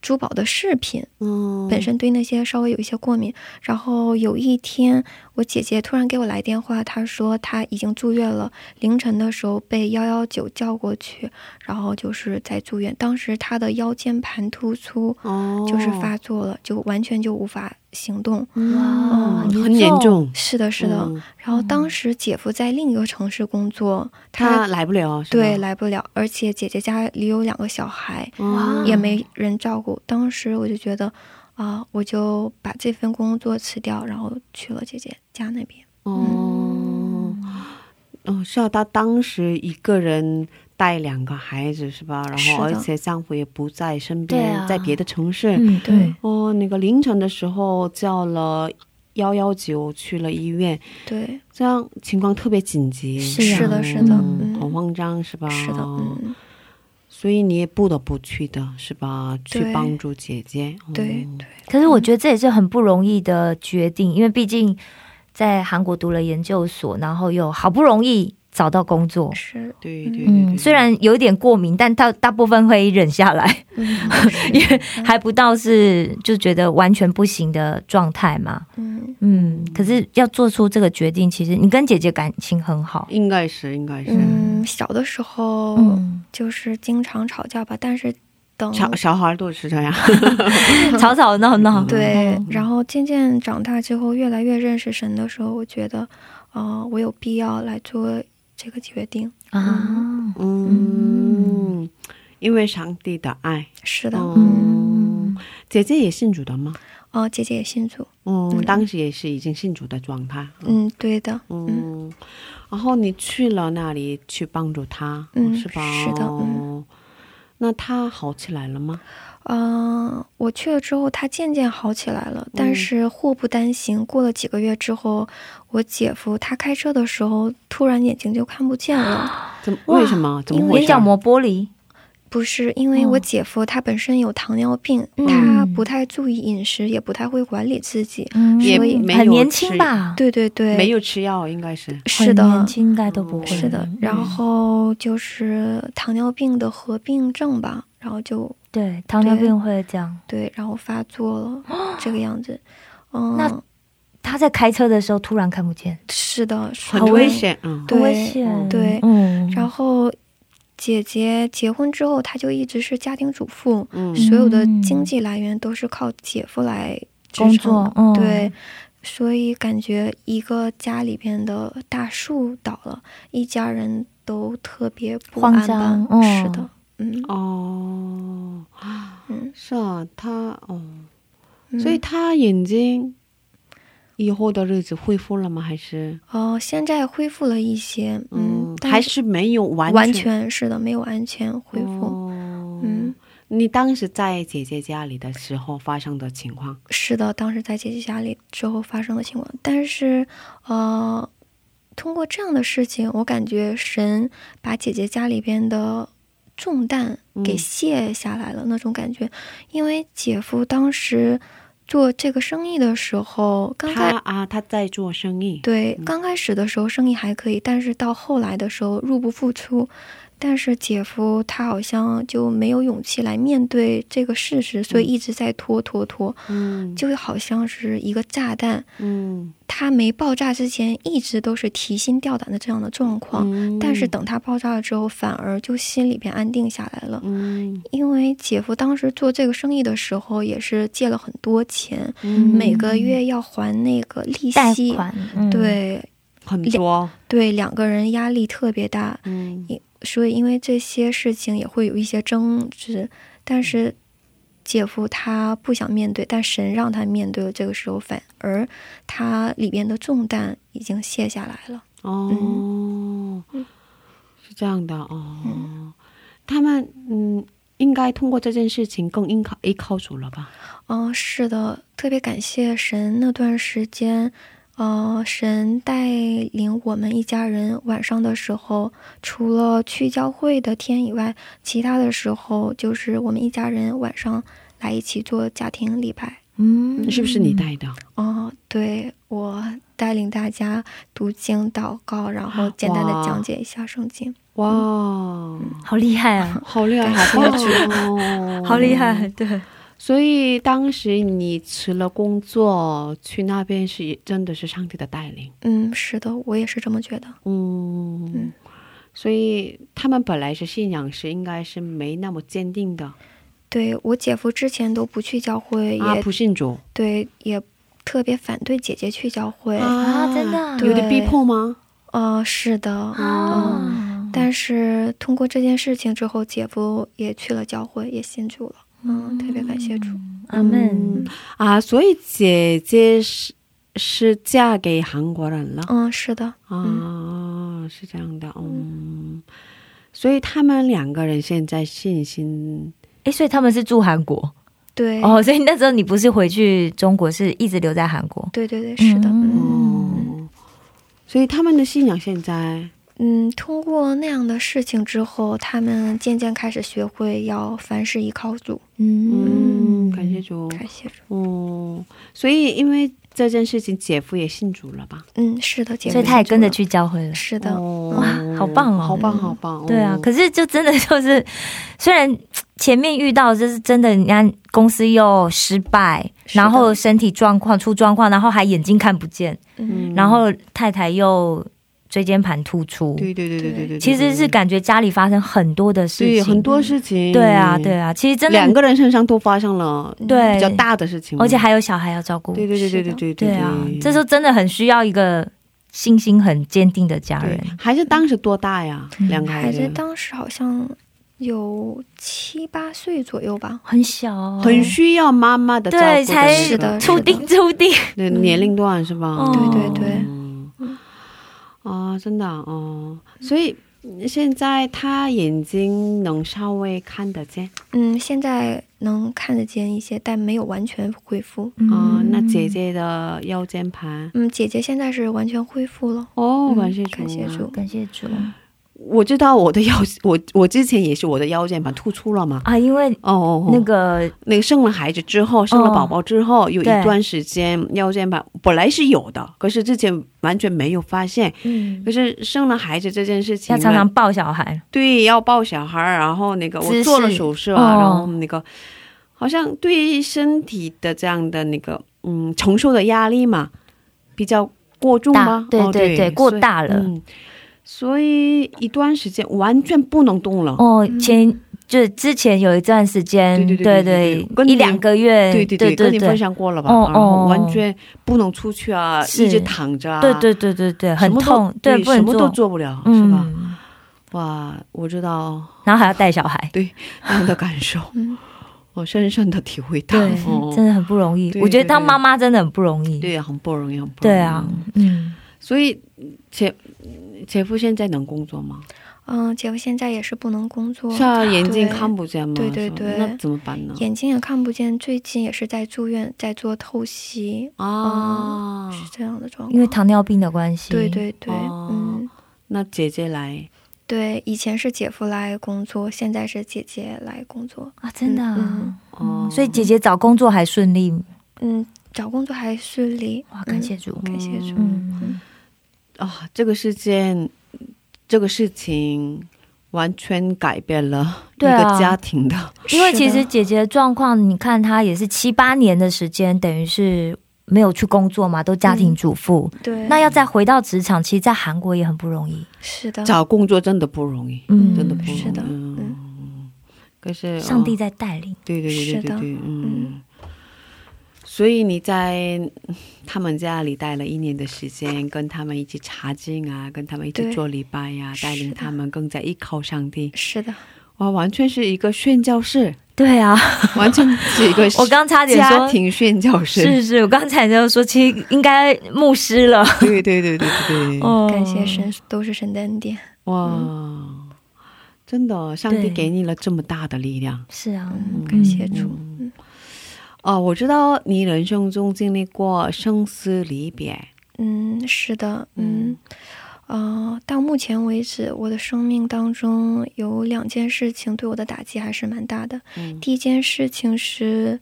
Speaker 5: 珠宝的饰品。
Speaker 1: 嗯
Speaker 5: 本身对那些稍微有一些过敏。然后有一天，我姐姐突然给我来电话，她说她已经住院了，凌晨的时候被幺幺九叫过去，然后就是在住院。当时她的腰间盘突出
Speaker 1: 哦
Speaker 5: 就是发作了，就完全就无法行动。
Speaker 2: 哇
Speaker 1: 嗯很严
Speaker 2: 重
Speaker 1: 重，
Speaker 5: 是的，是的。
Speaker 1: 嗯
Speaker 5: 然后当时姐夫在另一个城市工作，
Speaker 1: 他来不了，
Speaker 5: 对来不了，而且姐姐家里有两个小孩，也没人照顾。当时我就觉得，啊、我就把这份工作辞掉，然后去了姐姐家那边。
Speaker 1: 哦。哦，是啊，她当时一个人带两个孩子是吧？然后而且丈夫也不在身边，
Speaker 2: 啊
Speaker 1: 在别的城市。
Speaker 2: 嗯，对，
Speaker 1: 哦，那个凌晨的时候叫了幺幺九去了医院，
Speaker 5: 对，
Speaker 1: 这样情况特别紧急。
Speaker 2: 是啊
Speaker 5: 是的，是的，
Speaker 1: 很慌张是吧？
Speaker 5: 是的，嗯，
Speaker 1: 所以你也不得不去的是吧？去帮助姐姐。
Speaker 5: 对
Speaker 1: 哦
Speaker 5: 对，
Speaker 2: 可是我觉得这也是很不容易的决定，因为毕竟在韩国读了研究所，然后又好不容易找到工作。
Speaker 5: 是，
Speaker 1: 对对对对
Speaker 2: 嗯，虽然有点过敏，但大大部分会忍下来，
Speaker 5: 嗯，
Speaker 2: 因为还不到是就觉得完全不行的状态嘛。
Speaker 5: 嗯，
Speaker 2: 嗯，可是要做出这个决定，其实你跟姐姐感情很好。
Speaker 1: 应该是应该是。
Speaker 5: 嗯，小的时候
Speaker 2: 嗯，
Speaker 5: 就是经常吵架吧，但是等
Speaker 1: 小小孩都是这样，
Speaker 2: 吵吵闹闹。
Speaker 5: 对
Speaker 2: 嗯，
Speaker 5: 然后渐渐长大之后，越来越认识神的时候，我觉得，呃，我有必要来做这个决定。
Speaker 2: 啊，
Speaker 1: 嗯，因为上帝的爱。
Speaker 5: 是的，
Speaker 1: 嗯
Speaker 5: 嗯，，
Speaker 1: 姐姐也信主的吗？
Speaker 5: 哦，姐姐也信主，
Speaker 1: 嗯，
Speaker 5: 嗯
Speaker 1: 当时也是已经信主的状态。
Speaker 5: 嗯，对的，
Speaker 1: 嗯，然后你去了那里去帮助他，
Speaker 5: 嗯
Speaker 1: 是吧？
Speaker 5: 是的嗯
Speaker 1: 哦那他好起来了吗？
Speaker 5: 嗯、我去了之后，他渐渐好起来了，
Speaker 1: 嗯
Speaker 5: 但是祸不单行，过了几个月之后，我姐夫他开车的时候，突然眼睛就看不见了。
Speaker 1: 怎么？为什么？怎么？
Speaker 2: 眼角膜剥离。
Speaker 5: 不是因为我
Speaker 2: 哦
Speaker 5: 姐夫他本身有糖尿病，
Speaker 2: 嗯
Speaker 5: 他不太注意饮食，也不太会管理自己。
Speaker 2: 嗯
Speaker 5: 所以
Speaker 2: 很年轻吧？
Speaker 5: 对对对，
Speaker 1: 没有吃药，应该是。
Speaker 5: 是的，
Speaker 2: 年轻应该都不会。
Speaker 5: 是的，
Speaker 2: 嗯
Speaker 5: 然后就是糖尿病的合并症吧，然后就
Speaker 2: 对糖尿病会这样。
Speaker 5: 对，然后发作了，这个样子。嗯，
Speaker 2: 那他在开车的时候突然看不见，
Speaker 5: 是的，是
Speaker 1: 很危险，嗯，
Speaker 5: 对
Speaker 2: 很危险。
Speaker 5: 对
Speaker 2: 嗯，
Speaker 5: 然后姐姐结婚之后，她就一直是家庭主妇，
Speaker 1: 嗯
Speaker 5: 所有的经济来源都是靠姐夫来支撑
Speaker 2: 工作，嗯，
Speaker 5: 对，所以感觉一个家里边的大树倒了，一家人都特别不安吧。
Speaker 2: 嗯
Speaker 5: 是的，嗯。
Speaker 1: 哦，
Speaker 5: 嗯，
Speaker 1: 是啊，他哦，
Speaker 5: 嗯。
Speaker 1: 所以他眼睛以后的日子恢复了吗？还是？
Speaker 5: 哦、现在恢复了一些，嗯，但
Speaker 1: 还是没有完
Speaker 5: 完
Speaker 1: 全
Speaker 5: 全是的，没有完全恢复。
Speaker 1: 哦、
Speaker 5: 嗯，
Speaker 1: 你当时在姐姐家里的时候发生的情况，
Speaker 5: 是的，当时在姐姐家里之后发生的情况，但是呃，通过这样的事情，我感觉神把姐姐家里边的重担给
Speaker 1: 嗯
Speaker 5: 卸下来了、那种感觉，因为姐夫当时做这个生意的时候，刚开
Speaker 1: 他啊，他在做生意，
Speaker 5: 对刚开始的时候生意还可以，但是到后来的时候入不敷出。但是姐夫他好像就没有勇气来面对这个事实，所以一直在拖拖拖。
Speaker 1: 嗯，
Speaker 5: 就好像是一个炸弹，
Speaker 1: 嗯，
Speaker 5: 他没爆炸之前一直都是提心吊胆的这样的状况，
Speaker 1: 嗯
Speaker 5: 但是等他爆炸了之后，反而就心里边安定下来了。
Speaker 1: 嗯。
Speaker 5: 因为姐夫当时做这个生意的时候，也是借了很多钱，
Speaker 1: 嗯。
Speaker 5: 每个月要还那个利
Speaker 2: 贷
Speaker 5: 息，
Speaker 2: 款，嗯，
Speaker 5: 对
Speaker 1: 很多，
Speaker 5: 对，两个人压力特别大，
Speaker 1: 嗯
Speaker 5: 所以因为这些事情也会有一些争执，但是姐夫他不想面对，但神让他面对了，这个时候反而他里边的重担已经卸下来了。
Speaker 1: 哦，
Speaker 5: 嗯
Speaker 1: 是这样的哦，他们嗯，应该通过这件事情更依靠依靠主了吧？
Speaker 5: 嗯、是的，特别感谢神那段时间，呃，神带领我们一家人晚上的时候，除了去教会的天以外，其他的时候就是我们一家人晚上来一起做家庭礼拜。
Speaker 2: 嗯，
Speaker 1: 是不是你带的？
Speaker 5: 哦，对我带领大家读经、祷告，然后简单的讲解一下圣经。
Speaker 1: 哇，
Speaker 2: 好厉害啊，
Speaker 1: 好厉害，好棒哦，
Speaker 2: 好厉害，对，
Speaker 1: 所以当时你辞了工作去那边是真的是上帝的带领，
Speaker 5: 嗯，是的，我也是这么觉得。
Speaker 1: 嗯，
Speaker 5: 嗯
Speaker 1: 所以他们本来是信仰是应该是没那么坚定的，
Speaker 5: 对我姐夫之前都不去教会，
Speaker 1: 啊，
Speaker 5: 也
Speaker 1: 不信主
Speaker 5: 对，也特别反对姐姐去教会。
Speaker 2: 啊，真的
Speaker 1: 有点逼迫吗？
Speaker 5: 呃，是的，
Speaker 2: 啊，
Speaker 5: 但是通过这件事情之后，姐夫也去了教会，也信主了。嗯，特别感谢主。
Speaker 2: 阿门，
Speaker 1: 啊，所以姐姐是是嫁给韩国人了、
Speaker 5: 嗯，是的，
Speaker 1: 啊，是这样的，嗯，所以他们两个人现在信心
Speaker 2: 哎，所以他们是住韩国？
Speaker 5: 对，
Speaker 2: 哦，所以那时候你不是回去中国，是一直留在韩国。
Speaker 5: 对对对，是的，
Speaker 2: 嗯。
Speaker 1: 所以他们的信仰现在
Speaker 5: 嗯，通过那样的事情之后，他们渐渐开始学会要凡事依靠主，
Speaker 1: 嗯，感谢主，
Speaker 5: 感谢主。
Speaker 1: 哦，所以因为这件事情，姐夫也信主了吧？
Speaker 5: 嗯，是的，姐夫
Speaker 2: 所以他也跟着去教会了
Speaker 5: 了。。是的，
Speaker 1: 哦
Speaker 2: 哇好棒哦
Speaker 1: 好棒，好棒！
Speaker 2: 对啊
Speaker 1: 哦，
Speaker 2: 可是就真的就是，虽然前面遇到就是真的，人家公司又失败，然后身体状况出状况，然后还眼睛看不见，
Speaker 5: 嗯，
Speaker 2: 然后太太又椎间盘突出，
Speaker 1: 对对对对对对，
Speaker 2: 其实是感觉家里发生很多的事情，
Speaker 1: 对很多事情，
Speaker 2: 对啊对啊，其实真的
Speaker 1: 两个人身上都发生了
Speaker 2: 对。
Speaker 1: 比较大的事情，
Speaker 2: 而且还有小孩要照顾，
Speaker 1: 对对对对对对
Speaker 2: 对啊，这时候真的很需要一个信心很坚定的家人。
Speaker 1: 孩子当时多大呀？
Speaker 2: 嗯。
Speaker 1: 两个孩子。
Speaker 5: 当时好像有七八岁左右吧。
Speaker 2: 很小、哦，
Speaker 1: 很需要妈妈的照顾
Speaker 2: 对，才
Speaker 5: 是的
Speaker 2: 初定初定，
Speaker 1: 对年龄段是吧？
Speaker 2: 哦
Speaker 5: 对对对。
Speaker 1: 嗯啊，真的啊哦，所以现在他眼睛能稍微看得见
Speaker 5: 嗯，现在能看得见一些，但没有完全恢复。
Speaker 1: 哦。那姐姐的腰间盘
Speaker 5: 嗯，姐姐现在是完全恢复了。
Speaker 1: 哦，
Speaker 5: 嗯
Speaker 1: 感谢主，
Speaker 5: 感谢主。
Speaker 2: 感谢主
Speaker 1: 我知道我的腰，我我之前也是我的腰间盘突出了嘛。
Speaker 2: 啊，因为
Speaker 1: 哦
Speaker 2: 那个
Speaker 1: 那个生了孩子之后，生了宝宝之后，有一段时间腰间盘本来是有的，可是之前完全没有发现。
Speaker 2: 嗯。
Speaker 1: 可，是生了孩子这件事情呢，
Speaker 2: 要常常抱小孩，
Speaker 1: 对要抱小孩，然后那个我做了手术啊，
Speaker 2: 哦。
Speaker 1: 然后那个好像对身体的这样的那个嗯承受的压力嘛，比较过重
Speaker 2: 大
Speaker 1: 吗？
Speaker 2: 对
Speaker 1: 哦
Speaker 2: 对对过大了。
Speaker 1: 嗯，所以一段时间完全不能动了。
Speaker 2: 哦，前就之前有一段时间，
Speaker 1: 对对对对对对跟
Speaker 2: 一两个月，
Speaker 1: 对对
Speaker 2: 对
Speaker 1: 跟你分享过了吧？
Speaker 2: 哦哦。
Speaker 1: 完全不能出去啊，一直躺着啊，
Speaker 2: 对对对对对，很痛，
Speaker 1: 对，什么都
Speaker 2: 做，
Speaker 1: 不了，是吧？
Speaker 2: 嗯，
Speaker 1: 哇，我知道。
Speaker 2: 然后还要带小孩，对
Speaker 1: 那样的感受，
Speaker 5: 嗯。
Speaker 1: 我深深的体会到，
Speaker 2: 真的很不容易。
Speaker 1: 对
Speaker 2: 我觉得当妈妈真的很不容易，
Speaker 1: 对，很不容易，很不容易。
Speaker 2: 对啊，嗯，
Speaker 1: 所以姐姐夫现在能工作吗？
Speaker 5: 嗯，姐夫现在也是不能工作，
Speaker 1: 是啊，眼睛看不见吗？
Speaker 5: 对对对
Speaker 1: 那怎么办呢？
Speaker 5: 眼睛也看不见，最近也是在住院，在做透析，
Speaker 1: 啊，
Speaker 5: 是这样的状况。
Speaker 2: 因为糖尿病的关系，
Speaker 5: 对对对，
Speaker 1: 哦
Speaker 5: 嗯，
Speaker 1: 那姐姐来，
Speaker 5: 对，以前是姐夫来工作，现在是姐姐来工作。
Speaker 2: 啊，真的啊
Speaker 5: 嗯，
Speaker 1: 哦，
Speaker 2: 所以姐姐找工作还顺利，
Speaker 5: 嗯，找工作还顺利，
Speaker 2: 哇，感谢主，
Speaker 5: 感谢主。
Speaker 2: 嗯，
Speaker 1: 啊，这个事件，这个事情完全改变了一个家庭的，
Speaker 2: 因为其实姐姐的状况，你看她也是七八年的时间，等于是没有去工作嘛，都家庭主妇。
Speaker 5: 对，
Speaker 2: 那要再回到职场，其实，在韩国也很不容易。
Speaker 5: 是的，
Speaker 1: 找工作真的不容易，
Speaker 2: 嗯
Speaker 1: 真的不容易。
Speaker 5: 是的
Speaker 1: 嗯，可是
Speaker 2: 上帝
Speaker 1: 哦
Speaker 2: 在带领，
Speaker 1: 对对对对嗯。所以你在他们家里待了一年的时间，跟他们一起查经啊，跟他们一起做礼拜呀、带领他们更加依靠上帝。
Speaker 5: 是的，
Speaker 1: 哇，完全是一个宣教士，
Speaker 2: 对啊，
Speaker 1: 完全是一个
Speaker 2: 我刚差点
Speaker 1: 家
Speaker 2: 说，
Speaker 1: 庭宣教士。
Speaker 2: 是是，我刚才就说，其实应该牧师了。
Speaker 1: 对对对对对对。
Speaker 2: 哦
Speaker 5: 感谢神，都是神的恩典。
Speaker 1: 哇，真的，上帝给你了这么大的力量。
Speaker 2: 是啊，
Speaker 5: 嗯，感谢主。嗯
Speaker 1: 哦，我知道你人生中经历过生死离别。
Speaker 5: 嗯，是的，嗯，呃，到目前为止，我的生命当中有两件事情对我的打击还是蛮大的。
Speaker 1: 嗯
Speaker 5: 第一件事情是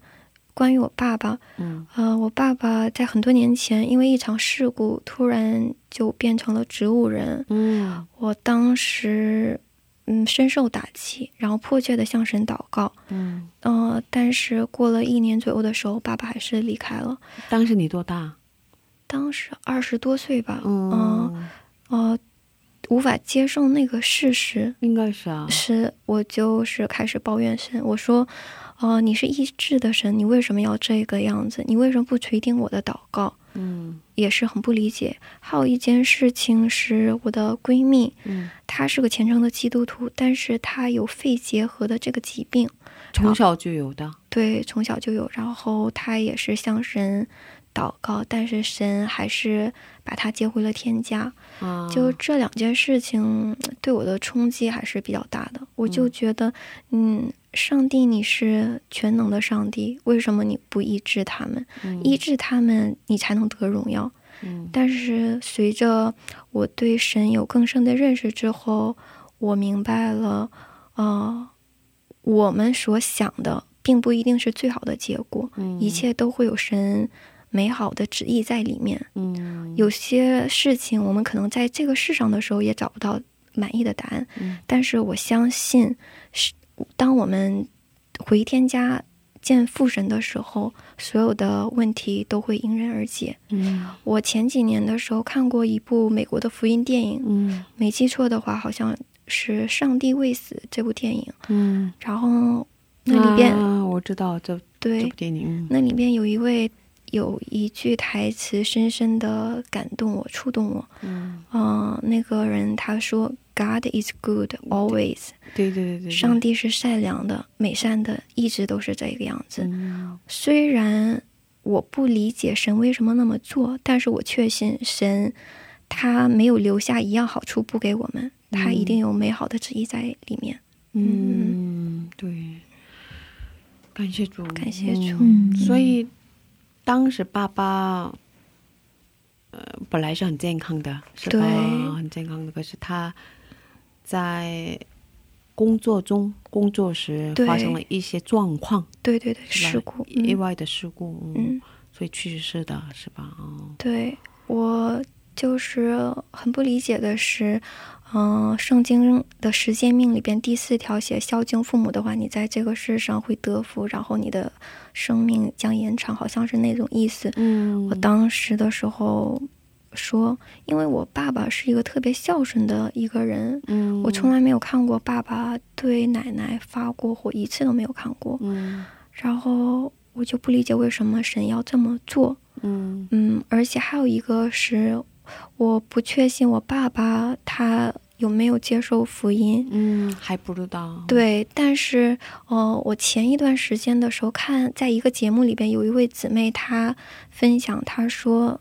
Speaker 5: 关于我爸爸，
Speaker 1: 嗯
Speaker 5: 呃，我爸爸在很多年前因为一场事故，突然就变成了植物人。
Speaker 1: 嗯
Speaker 5: 我当时，嗯，深受打击，然后迫切的向神祷告。
Speaker 1: 嗯，
Speaker 5: 呃，但是过了一年左右的时候，爸爸还是离开了。
Speaker 1: 当时你多大？
Speaker 5: 当时二十多岁吧，
Speaker 1: 嗯，
Speaker 5: 嗯呃，无法接受那个事实，
Speaker 1: 应该是啊。
Speaker 5: 是我就是开始抱怨神，我说，呃，你是医治的神，你为什么要这个样子？你为什么不垂听我的祷告？
Speaker 1: 嗯
Speaker 5: 也是很不理解。还有一件事情是我的闺蜜，
Speaker 1: 嗯，
Speaker 5: 她是个虔诚的基督徒，但是她有肺结核的这个疾病，
Speaker 1: 从小就有的。
Speaker 5: 对，从小就有，然后她也是向神祷告，但是神还是把他接回了天家。
Speaker 1: 啊，
Speaker 5: 就这两件事情对我的冲击还是比较大的。我就觉得，嗯，上帝你是全能的上帝，为什么你不医治他们？
Speaker 1: 嗯
Speaker 5: 医治他们，你才能得荣耀。
Speaker 1: 嗯
Speaker 5: 但是随着我对神有更深的认识之后，我明白了，呃，我们所想的并不一定是最好的结果，
Speaker 1: 嗯
Speaker 5: 一切都会有神美好的旨意在里面。
Speaker 1: 嗯
Speaker 5: 有些事情我们可能在这个世上的时候也找不到满意的答案，
Speaker 1: 嗯
Speaker 5: 但是我相信，是当我们回天家见父神的时候，所有的问题都会迎刃而解。
Speaker 1: 嗯
Speaker 5: 我前几年的时候看过一部美国的福音电影，
Speaker 1: 嗯
Speaker 5: 没记错的话，好像是《上帝未死》这部电影。
Speaker 1: 嗯，
Speaker 5: 然后那里边、
Speaker 1: 啊、我知道这这
Speaker 5: 对
Speaker 1: 部电影，嗯
Speaker 5: 那里边有一位有一句台词深深的感动我、触动我。
Speaker 1: 嗯，
Speaker 5: 嗯、那个人他说：“God is good always。
Speaker 1: 对对对对对，
Speaker 5: 上帝是善良的、美善的，一直都是这个样子。
Speaker 1: 嗯。
Speaker 5: 虽然我不理解神为什么那么做，但是我确信神他没有留下一样好处不给我们，他一定有美好的旨意在里面。
Speaker 1: 嗯，对，感谢主，
Speaker 5: 感谢主。
Speaker 1: 所以当时爸爸，呃，本来是很健康的，是吧？很健康的，可是他在工作中、工作时发生了一些状况，
Speaker 5: 对对对，事故，嗯。
Speaker 1: 意外的事故，嗯，
Speaker 5: 嗯，
Speaker 1: 所以去世的是吧？哦，
Speaker 5: 对我就是很不理解的是，嗯、圣经的十诫命里边第四条写孝敬父母的话，你在这个世上会得福，然后你的生命将延长，好像是那种意思。
Speaker 1: 嗯，
Speaker 5: 我当时的时候说，因为我爸爸是一个特别孝顺的一个人，
Speaker 1: 嗯，
Speaker 5: 我从来没有看过爸爸对奶奶发过火，一次都没有看过。
Speaker 1: 嗯
Speaker 5: 然后我就不理解为什么神要这么做。
Speaker 1: 嗯
Speaker 5: 嗯，而且还有一个是，我不确信我爸爸他有没有接受福音。
Speaker 1: 嗯，还不知道，，
Speaker 5: 对，但是，呃，我前一段时间的时候看，在一个节目里边，有一位姊妹她分享，她说，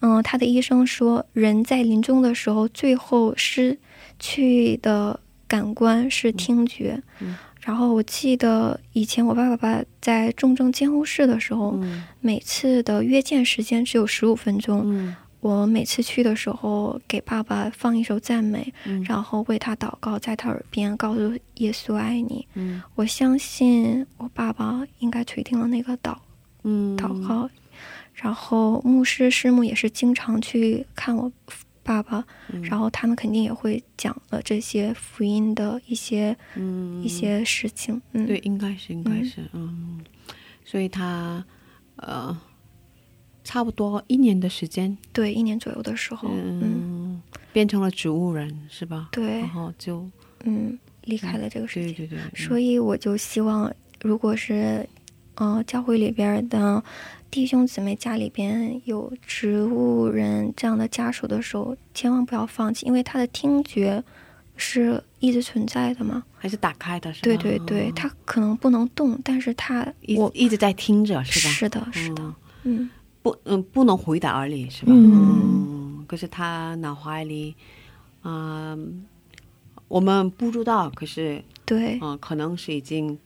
Speaker 5: 嗯、她的医生说，人在临终的时候，最后失去的感官是听觉。
Speaker 1: 嗯
Speaker 5: 然后我记得以前我爸爸在重症监护室的时候，
Speaker 1: 嗯
Speaker 5: 每次的约见时间只有十五分钟。
Speaker 1: 嗯
Speaker 5: 我每次去的时候，给爸爸放一首赞美，
Speaker 1: 嗯，
Speaker 5: 然后为他祷告，在他耳边告诉耶稣爱你。
Speaker 1: 嗯。
Speaker 5: 我相信我爸爸应该垂听了那个祷
Speaker 1: 嗯。
Speaker 5: 祷告，然后牧师师母也是经常去看我爸爸，
Speaker 1: 嗯。
Speaker 5: 然后他们肯定也会讲了这些福音的一些、
Speaker 1: 嗯。
Speaker 5: 一些事情。嗯，
Speaker 1: 对，应该是应该是嗯，所以他呃差不多一年的时间，
Speaker 5: 对，一年左右的时候，嗯，
Speaker 1: 嗯，变成了植物人是吧？
Speaker 5: 对
Speaker 1: 然，后就
Speaker 5: 嗯，离开了这个世界。
Speaker 1: 对对对，嗯
Speaker 5: 所以我就希望，如果是，呃，教会里边的弟兄姊妹家里边有植物人这样的家属的时候，千万不要放弃，因为他的听觉是一直存在的嘛。
Speaker 1: 还是打开的是吧？
Speaker 5: 对对对，
Speaker 1: 哦
Speaker 5: 他可能不能动，但是他
Speaker 1: 一
Speaker 5: 我
Speaker 1: 一直在听着是吧？
Speaker 5: 是的，是的，
Speaker 1: 嗯
Speaker 5: 嗯，
Speaker 1: 不嗯不能回答而已是吧？
Speaker 2: 嗯。
Speaker 1: 嗯，可是他脑海里，嗯、我们不知道，可是
Speaker 5: 对，
Speaker 1: 嗯、可能是已经，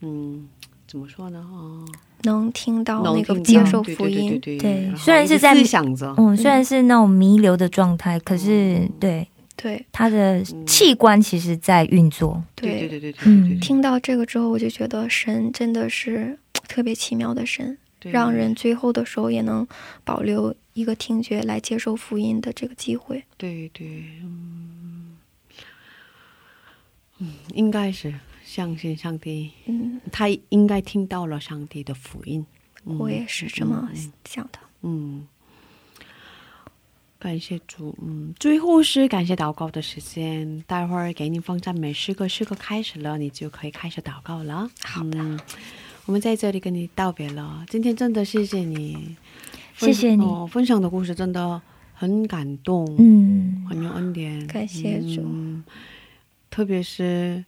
Speaker 1: 嗯，怎么说呢？哦，
Speaker 5: 能听到那个接受
Speaker 1: 对对
Speaker 5: 福音，
Speaker 1: 对对
Speaker 2: 对虽然是在
Speaker 1: 思想着，
Speaker 2: 嗯，虽然是那种弥留的状态，可是
Speaker 1: 嗯。
Speaker 2: 对。
Speaker 5: 对。
Speaker 2: 他的器官其实在运作。
Speaker 1: 对对对对对
Speaker 2: 嗯
Speaker 1: 对对，
Speaker 5: 听到这个之后，我就觉得神真的是特别奇妙的神。
Speaker 1: 对
Speaker 5: 让人最后的时候也能保留一个听觉来接受福音的这个机会。
Speaker 1: 对对，嗯，嗯，应该是相信上帝，
Speaker 5: 嗯，
Speaker 1: 他应该听到了上帝的福音。嗯
Speaker 5: 我也是这么
Speaker 1: 嗯
Speaker 5: 想的。
Speaker 1: 嗯，感谢主。嗯，最后是感谢祷告的时间，待会儿给你放赞美诗歌，诗歌开始了，你就可以开始祷告了。
Speaker 5: 好的
Speaker 1: 嗯我们在这里跟你道别了。今天真的谢谢你，
Speaker 2: 谢谢你
Speaker 1: 哦分享的故事真的很感动，
Speaker 2: 嗯，
Speaker 1: 很有恩典。
Speaker 5: 感谢主
Speaker 1: 嗯特别是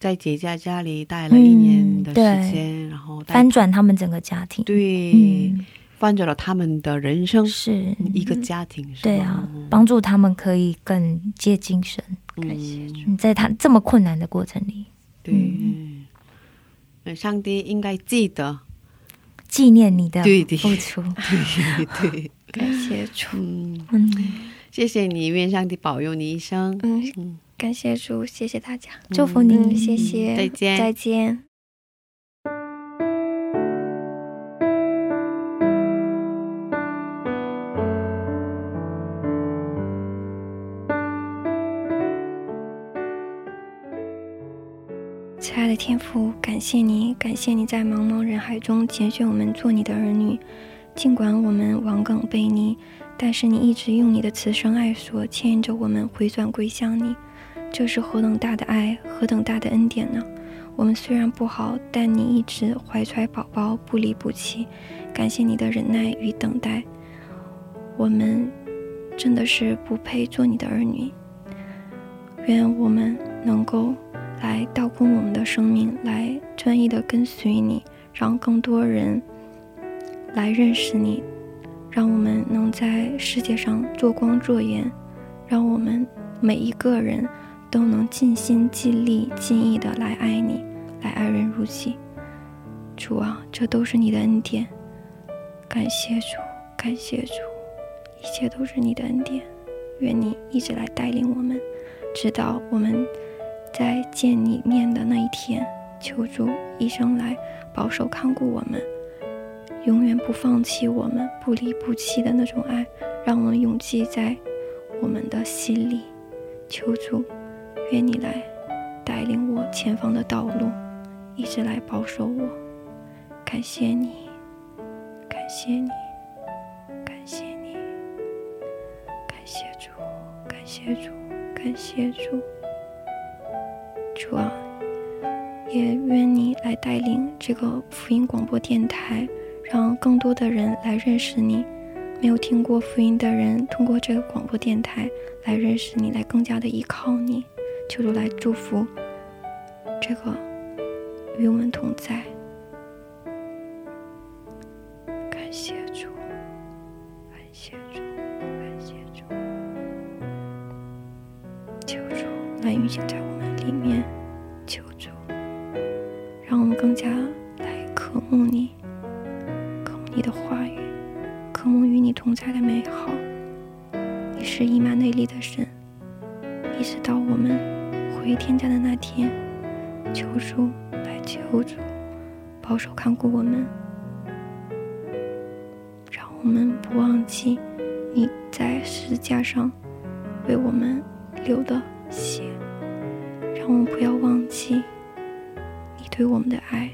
Speaker 1: 在姐姐家里待了一年的时间，然后
Speaker 2: 翻转他们整个家庭。
Speaker 1: 对。
Speaker 2: 嗯
Speaker 1: 翻转了他们的人生，
Speaker 2: 是
Speaker 1: 一个家庭，是
Speaker 2: 对啊，帮助他们可以更接近神。
Speaker 1: 嗯
Speaker 5: 感谢主
Speaker 2: 嗯在他这么困难的过程里，
Speaker 1: 对，嗯上帝应该记得，
Speaker 2: 纪念你的付出。
Speaker 1: 对对，
Speaker 5: 感谢主，
Speaker 1: 嗯，
Speaker 2: 嗯，
Speaker 1: 谢谢你，愿上帝保佑你一生，
Speaker 5: 嗯，感谢主，谢谢大家，
Speaker 2: 祝福您，
Speaker 5: 嗯，谢。谢，
Speaker 1: 再见。
Speaker 5: 再见。爱的天父，感谢你，感谢你在茫茫人海中拣选我们做你的儿女。尽管我们王梗悖逆，但是你一直用你的慈生爱所牵引着我们回转归向你。这是何等大的爱，何等大的恩典呢？我们虽然不好，但你一直怀揣宝宝，不离不弃。感谢你的忍耐与等待。我们真的是不配做你的儿女。愿我们能够来倒空我们的生命，来专一的跟随你，让更多人来认识你，让我们能在世界上做光做盐，让我们每一个人都能尽心尽力尽意的来爱你，来爱人如己。主啊，这都是你的恩典，感谢主，感谢主，一切都是你的恩典。愿你一直来带领我们，直到我们在见你面的那一天。求主医生来保守看顾我们，永远不放弃我们，不离不弃的那种爱，让我们永记在我们的心里。求主，愿你来带领我前方的道路，一直来保守我。感谢你，感谢你，感谢你，感谢主，感谢主，感谢主。主啊，也愿你来带领这个福音广播电台，让更多的人来认识你。没有听过福音的人，通过这个广播电台来认识你，来更加的依靠你。求主来祝福这个与我们同在。感谢主，感谢主，感谢主。求主来运行在我里面，求主让我们更加来渴慕你，渴慕你的话语，渴慕与你同在的美好。你是以马内利的神，一直到我们回天家的那天，求主来求主保守看顾我们，让我们不忘记你在十字架上为我们流的血，让我们不要忘记你对我们的爱。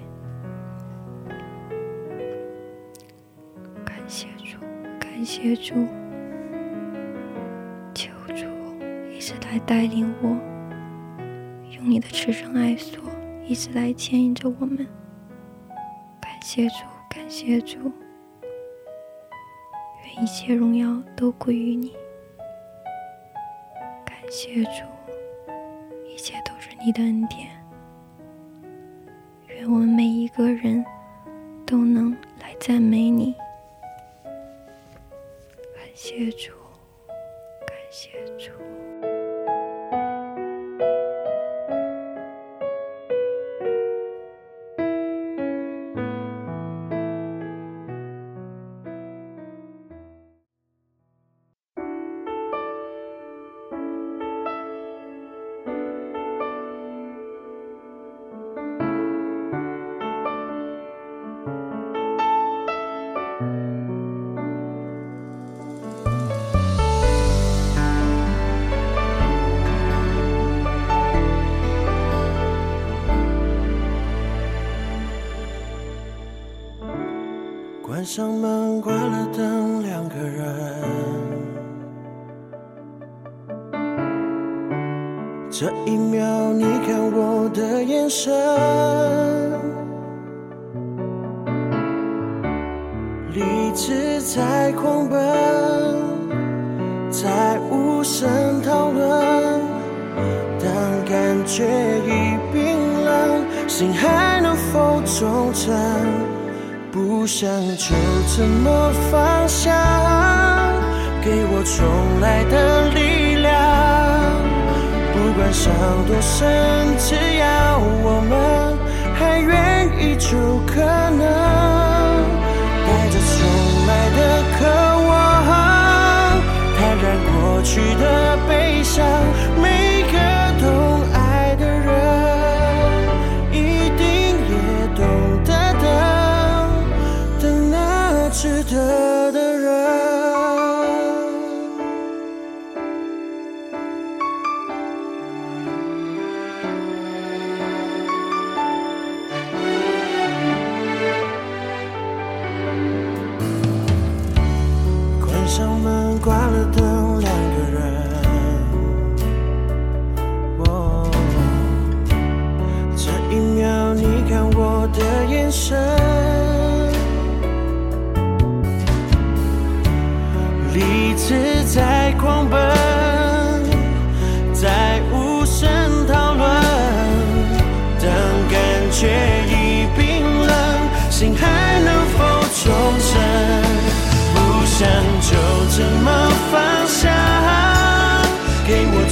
Speaker 5: 感谢主，感谢主，求主一直来带领我，用你的慈生爱所一直来牵引着我们。感谢主，感谢主，愿一切荣耀都归于你。感谢主，你的恩典。
Speaker 7: 关上门，关了灯，两个人。这一秒，你看我的眼神，理智在狂奔，在无声讨论。当感觉已冰冷，心还能否忠诚？不想就这么放下，给我重来的力量。不管伤多深，只要我们还愿意，就可能带着重来的渴望，坦然过去的悲伤。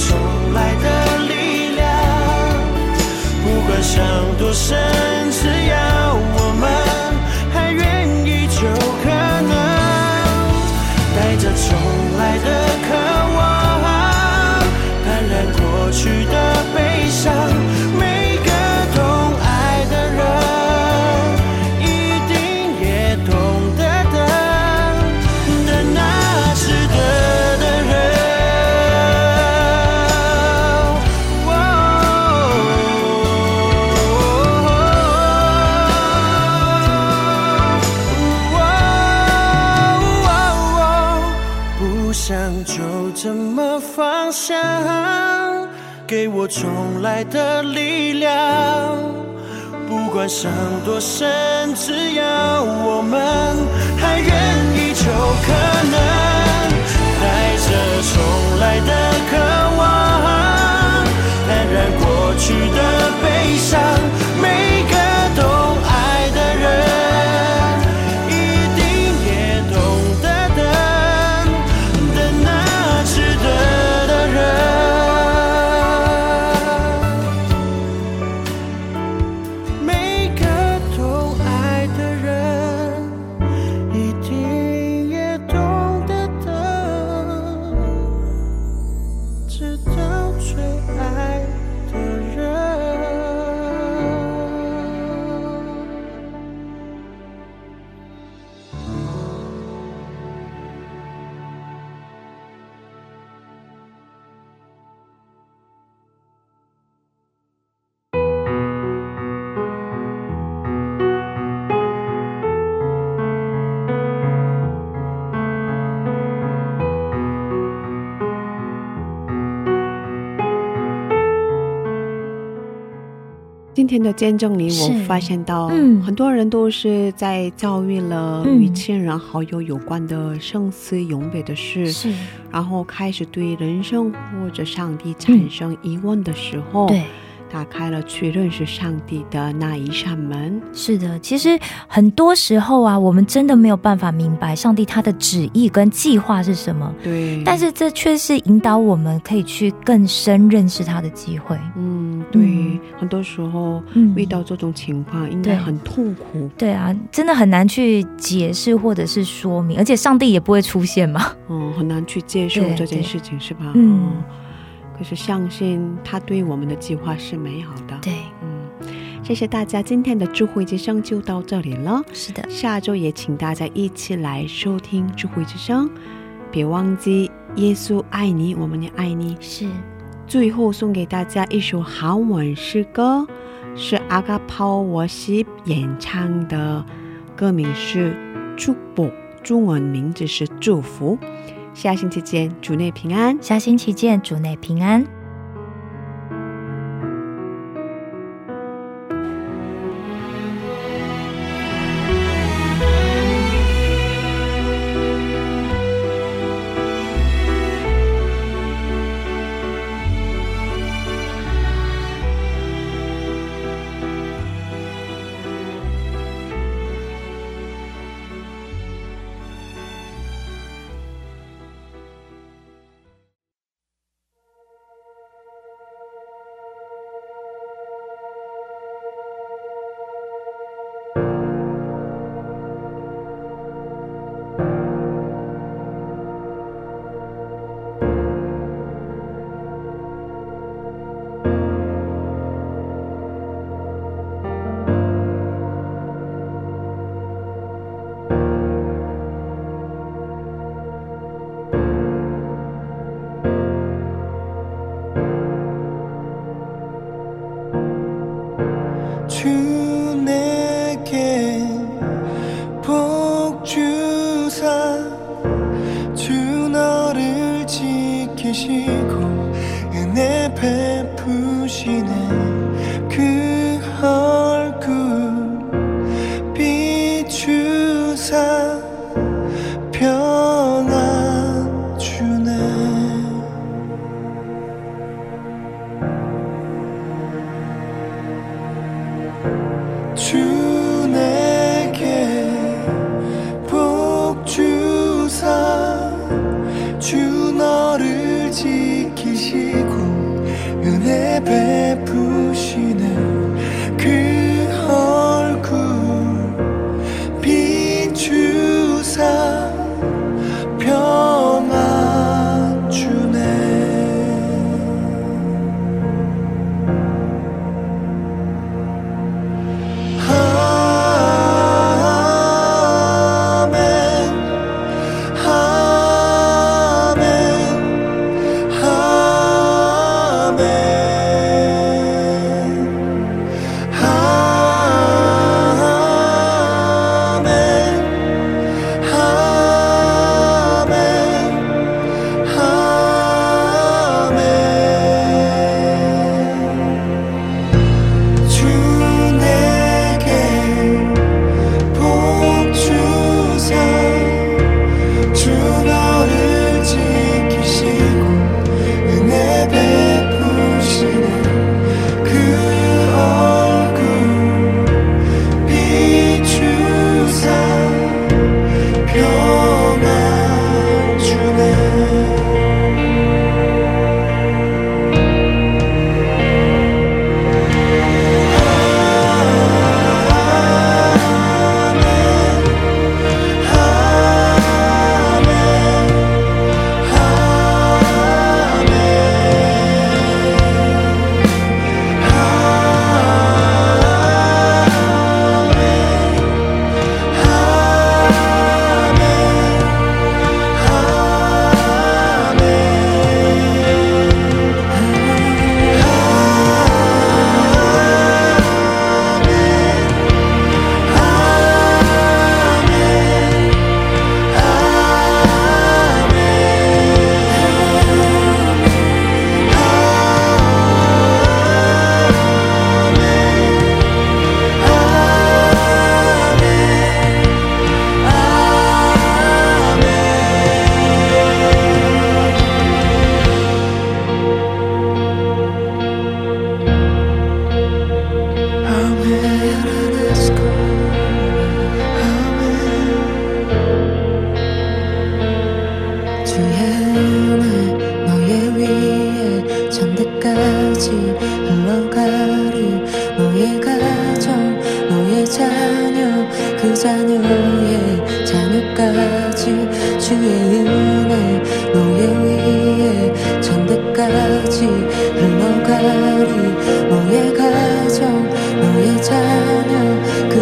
Speaker 7: 重来的力量。不管伤多深，我重来的力量。不管伤多深，只要我们还愿意，就可能带着重来的渴望，淡然过去的悲伤。
Speaker 1: 今天的见证里，我发现到，
Speaker 2: 嗯。
Speaker 1: 很多人都是在遭遇了
Speaker 2: 嗯。
Speaker 1: 与亲人好友有关的生死永别的事，
Speaker 2: 是，
Speaker 1: 然后开始对人生或者上帝产生疑问的时候，
Speaker 2: 对。
Speaker 1: 打开了去认识上帝的那一扇门。
Speaker 2: 是的，其实很多时候啊，我们真的没有办法明白上帝他的旨意跟计划是什么，
Speaker 1: 对，
Speaker 2: 但是这却是引导我们可以去更深认识他的机会。
Speaker 1: 嗯，对，
Speaker 2: 嗯
Speaker 1: 很多时候
Speaker 2: 嗯
Speaker 1: 遇到这种情况，应该很痛苦。
Speaker 2: 对啊，真的很难去解释或者是说明，而且上帝也不会出现嘛。
Speaker 1: 嗯，很难去接受这件事情，是吧？
Speaker 2: 嗯
Speaker 1: 可是相信他对我们的计划是美好的。
Speaker 2: 对，
Speaker 1: 嗯，谢谢大家，今天的智慧之声就到这里了。
Speaker 2: 是的，
Speaker 1: 下周也请大家一起来收听智慧之声，别忘记耶稣爱你，我们也爱你。
Speaker 2: 是
Speaker 1: 最后送给大家一首韩文诗歌，是阿嘎抛워십演唱的，歌名是《祝福》，中文名字是祝福。下星期见，主内平安。
Speaker 2: 下星期见，主内平安。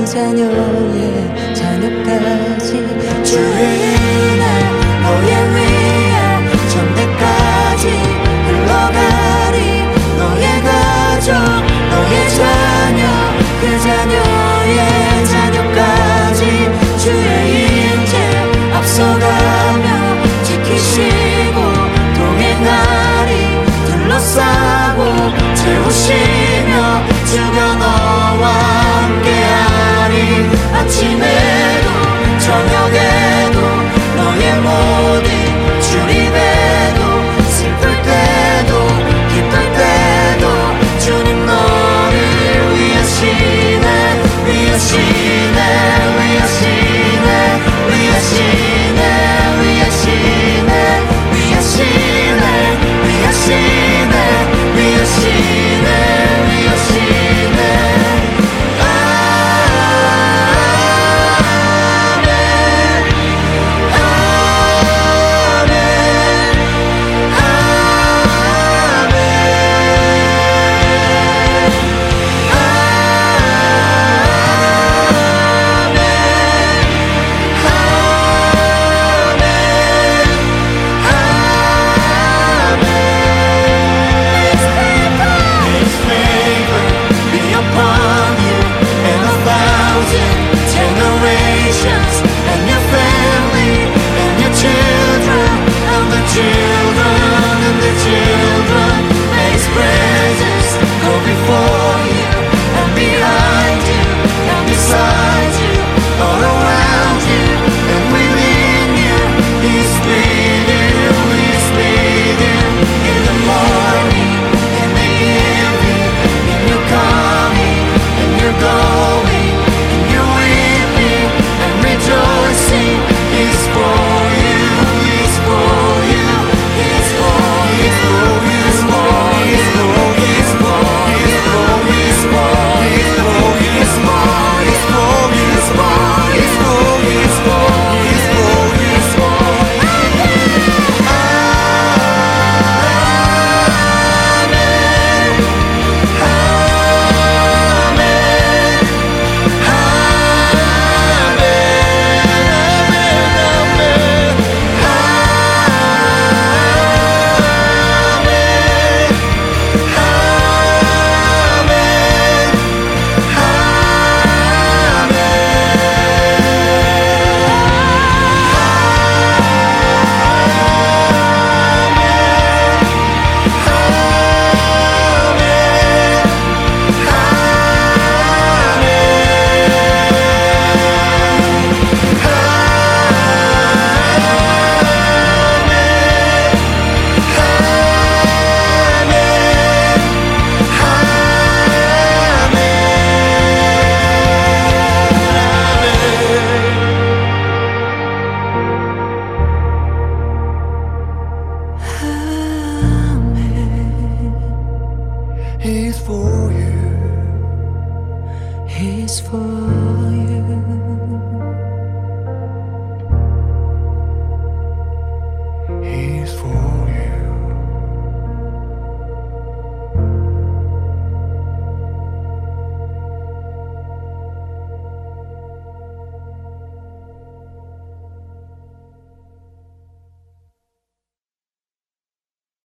Speaker 6: 자녀의 자녀까지. 주의 내도 저녁에